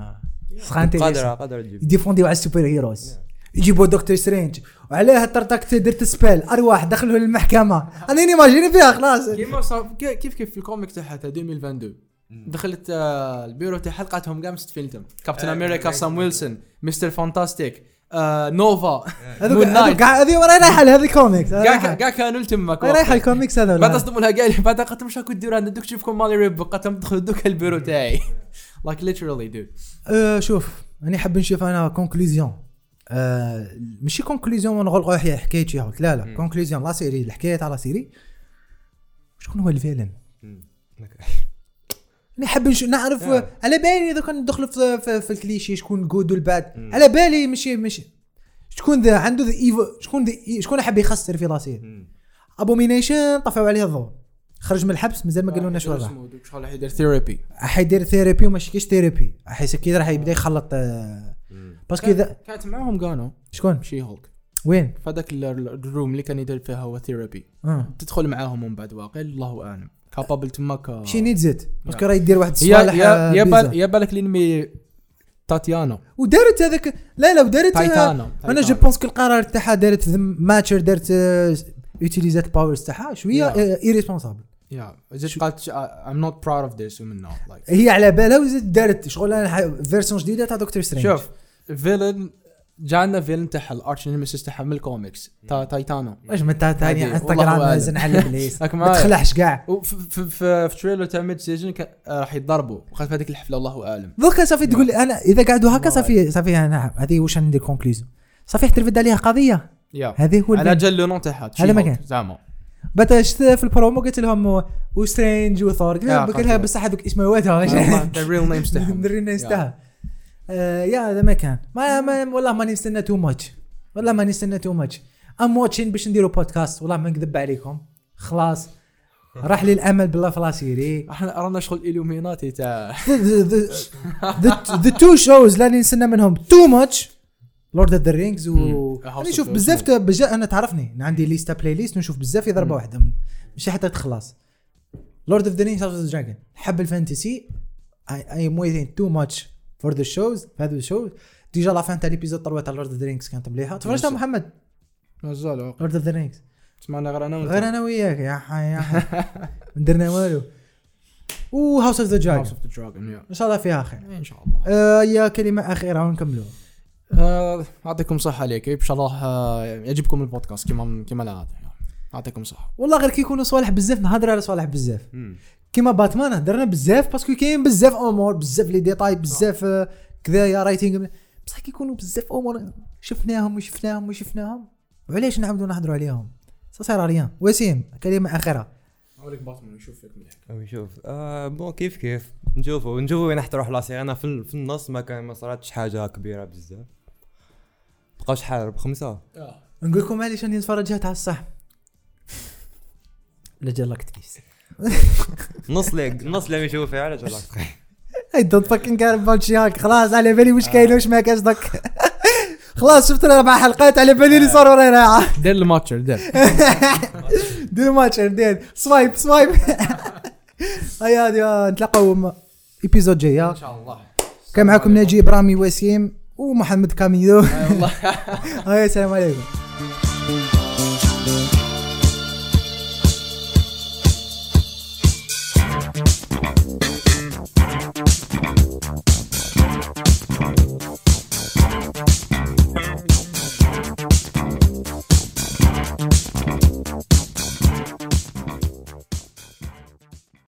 Speaker 1: سخان
Speaker 3: قادرة تجيب
Speaker 1: يديفونديو على ال super heroes يجيبوا دكتور سترينج وعليها طرطقت درت spell ارواح دخلوا للمحكمه أنا نيماجيني فيها خلاص
Speaker 2: كيما صار كيف كيف في الكوميك تاعها 2022 دخلت آه، البيرو تاع حلقتهم قام ست فيلم كابتن أمريكا سام ويلسون مستر فانتاستيك آه، نوفا
Speaker 1: هذوك
Speaker 2: مون
Speaker 1: هذوك
Speaker 2: نايت
Speaker 1: قاع- هذه رايحه هذه كوميكس
Speaker 2: كاع كاع كانوا
Speaker 1: وراي رايحه الكوميكس هذا
Speaker 2: بعد اصدموا لها قال لي بعد قلت مش راكو ديروا عندك تشوفكم مالي ريب قلت ندخل دوك البيرو تاعي لايك ليترالي دود
Speaker 1: شوف أنا حاب نشوف أنا كونكلوزيون أه ماشي كونكلوزيون ونغلقوا حكاية شي هوت لا لا. كونكلوزيون لا سيري. الحكاية تاع لا سيري. شكون هو ال villain؟ أنا حاب نعرف
Speaker 3: آه.
Speaker 1: على بالي إذا كان ندخل في, في, في الكليشي شكون good وال
Speaker 3: bad.
Speaker 1: على بالي ماشي ماشي. شكون ذا عنده the evil شكون ذا شكون حاب يخسر في la série؟ ابومينيشن طفوا عليه الضوء. خرج من الحبس مازال ما قالولناش وين راح
Speaker 2: شغل راح يدير therapy
Speaker 1: حيدير therapy وماشي كيش therapy حيس أكيد راح يبدأ يخلط آه، parce que اذا
Speaker 2: كانت معاهم كانوا
Speaker 1: شكون؟
Speaker 2: She-Hulk.
Speaker 1: وين؟
Speaker 2: فذاك ال- الروم اللي كان يدير فيها هو ثيرابي
Speaker 1: آه.
Speaker 2: تدخل معاهم من بعد واقع الله أعلم. كابابل تماك
Speaker 1: شي نيد زيت باسكو راه يدير واحد
Speaker 2: يا
Speaker 1: الصوالح
Speaker 2: يا
Speaker 1: آه،
Speaker 2: يا بالك الانمي تاتيانا
Speaker 1: ودارت هذاك لا لا ودارت آه،
Speaker 2: تايتانا
Speaker 1: أنا جو بونس كو القرار تاعها دارت ماتشر دارت يوتيليزات الباورز تاعها شوية
Speaker 2: Yeah.
Speaker 1: ايريسبونسابل
Speaker 2: يا زدت قالت ام نوت براود اوف ذيس ومن نوت لايك
Speaker 1: هي على بالها وزاد دارت شغل أنا فيرسيون جديدة تاع دكتور سترينج
Speaker 2: شوف فيلن جانا فيلن تاعها الارش نيمسيس تاعها من الكوميكس تا تايتانا
Speaker 1: واش من تاع ثاني
Speaker 2: هذه،
Speaker 1: انستغرام. زن على البليس ما [LAUGHS] تخلعش كاع.
Speaker 2: وفي في, تريلر تاع ميد سيزون آه، راح يتضربوا وخذ في هذيك الحفلة الله أعلم.
Speaker 1: دوكا صافي تقول لي أنا إذا قعدوا هكا صافي صافي أنا هذه واش ندير كونكلوزيون صافي احترفد عليها قضية.
Speaker 2: يا.
Speaker 1: هذه هو
Speaker 2: على. جل لو نون تاعها
Speaker 1: على ما
Speaker 2: She-Hulk،
Speaker 1: كان.
Speaker 2: زعما.
Speaker 1: بتا شفت في البرومو قلت لهم وسترينج وثور قلت لهم
Speaker 2: آه،
Speaker 1: قلت لها. بصح هذوك اسماواتها
Speaker 2: ذا ريل نيمز تاعهم.
Speaker 1: ندري الناس تاعها. آه، يا هذا ما كان. ما, ما والله ماني نستنى too much والله ماني نستنى too much I'm watching باش نديروا بودكاست والله ما نكذب عليكم. خلاص. راح لي الامل بالله في la série
Speaker 2: إحنا رانا شغل الوميناتي تاع.
Speaker 1: the two shows اللي نستنى منهم too much Lord of the Rings و أنا
Speaker 2: of
Speaker 1: نشوف بزاف déjà أنا تعرفني عندي ليستا playlist ونشوف بزاف في ضربه. واحدة. ماشي حتى تخلص. Lord of the Rings House of the Dragon حب ال fantasy. I am waiting too much for the shows هذا ال show déjà la fin تاع l'épisode طلوه تاع Lord of the Rings كانت مليحه تفرجت. محمد؟
Speaker 2: مازال
Speaker 1: Lord of the Rings
Speaker 2: سمعنا غير أنا
Speaker 1: غير أنا وياك يا حي يا حي. [LAUGHS] ما درنا والو. و House of the
Speaker 2: House
Speaker 1: Dragon
Speaker 2: of the Dragon
Speaker 1: إن شاء الله فيها خير
Speaker 2: إن شاء الله.
Speaker 1: آه يا كلمة أخيرة ونكملوا
Speaker 2: يعطيكم صحة عليك. إن شاء الله آه، يعجبكم البودكاست كما كما العاده يعطيكم صحة.
Speaker 1: والله غير كي يكونوا صوالح بزاف نهضر على صوالح بزاف. كيما باتمان هضرنا بزاف parce que كاين بزاف أمور بزاف les détails بزاف آه، كذايا writing بصح كي يكونوا بزاف أمور شفناهم وشفناهم وشفناهم وعلاش نعاودوا نهضروا عليهم؟ ça sert à rien وسيم كلمة أخيرة.
Speaker 2: أوريك باتمان نشوف فيك مليح.
Speaker 3: ويشوف آه bon كيف كيف؟ نشوفوا نشوفوا وين حتروح la série. أنا في, ال- في النص ما كان ما صارتش حاجة كبيرة بزاف. بقاوش حارب خمسة.
Speaker 1: نقول لكم معليش راني نتفرج تاع الصح. [LAUGHS] لا جالك تبيس [LAUGHS]
Speaker 3: نص اللي نص اللي يشوف فيها على جالك
Speaker 1: اي دونت فاكين كار اباوت شياك خلاص على بالي وش كاين وش ما قصدك [LAUGHS] خلاص شفت الأربع حلقات على بالي اللي صار وراي راعه
Speaker 2: دير الماتشر دير.
Speaker 1: دير ماتش دير. سوايب سوايب هيا هذه نتلاقاو ايبيزود جاية.
Speaker 2: شاء الله.
Speaker 1: كان معكم نجيب رامي وسيم. ومحمد كاميدو.
Speaker 2: والله. [LAUGHS]
Speaker 1: هيا السلام عليكم.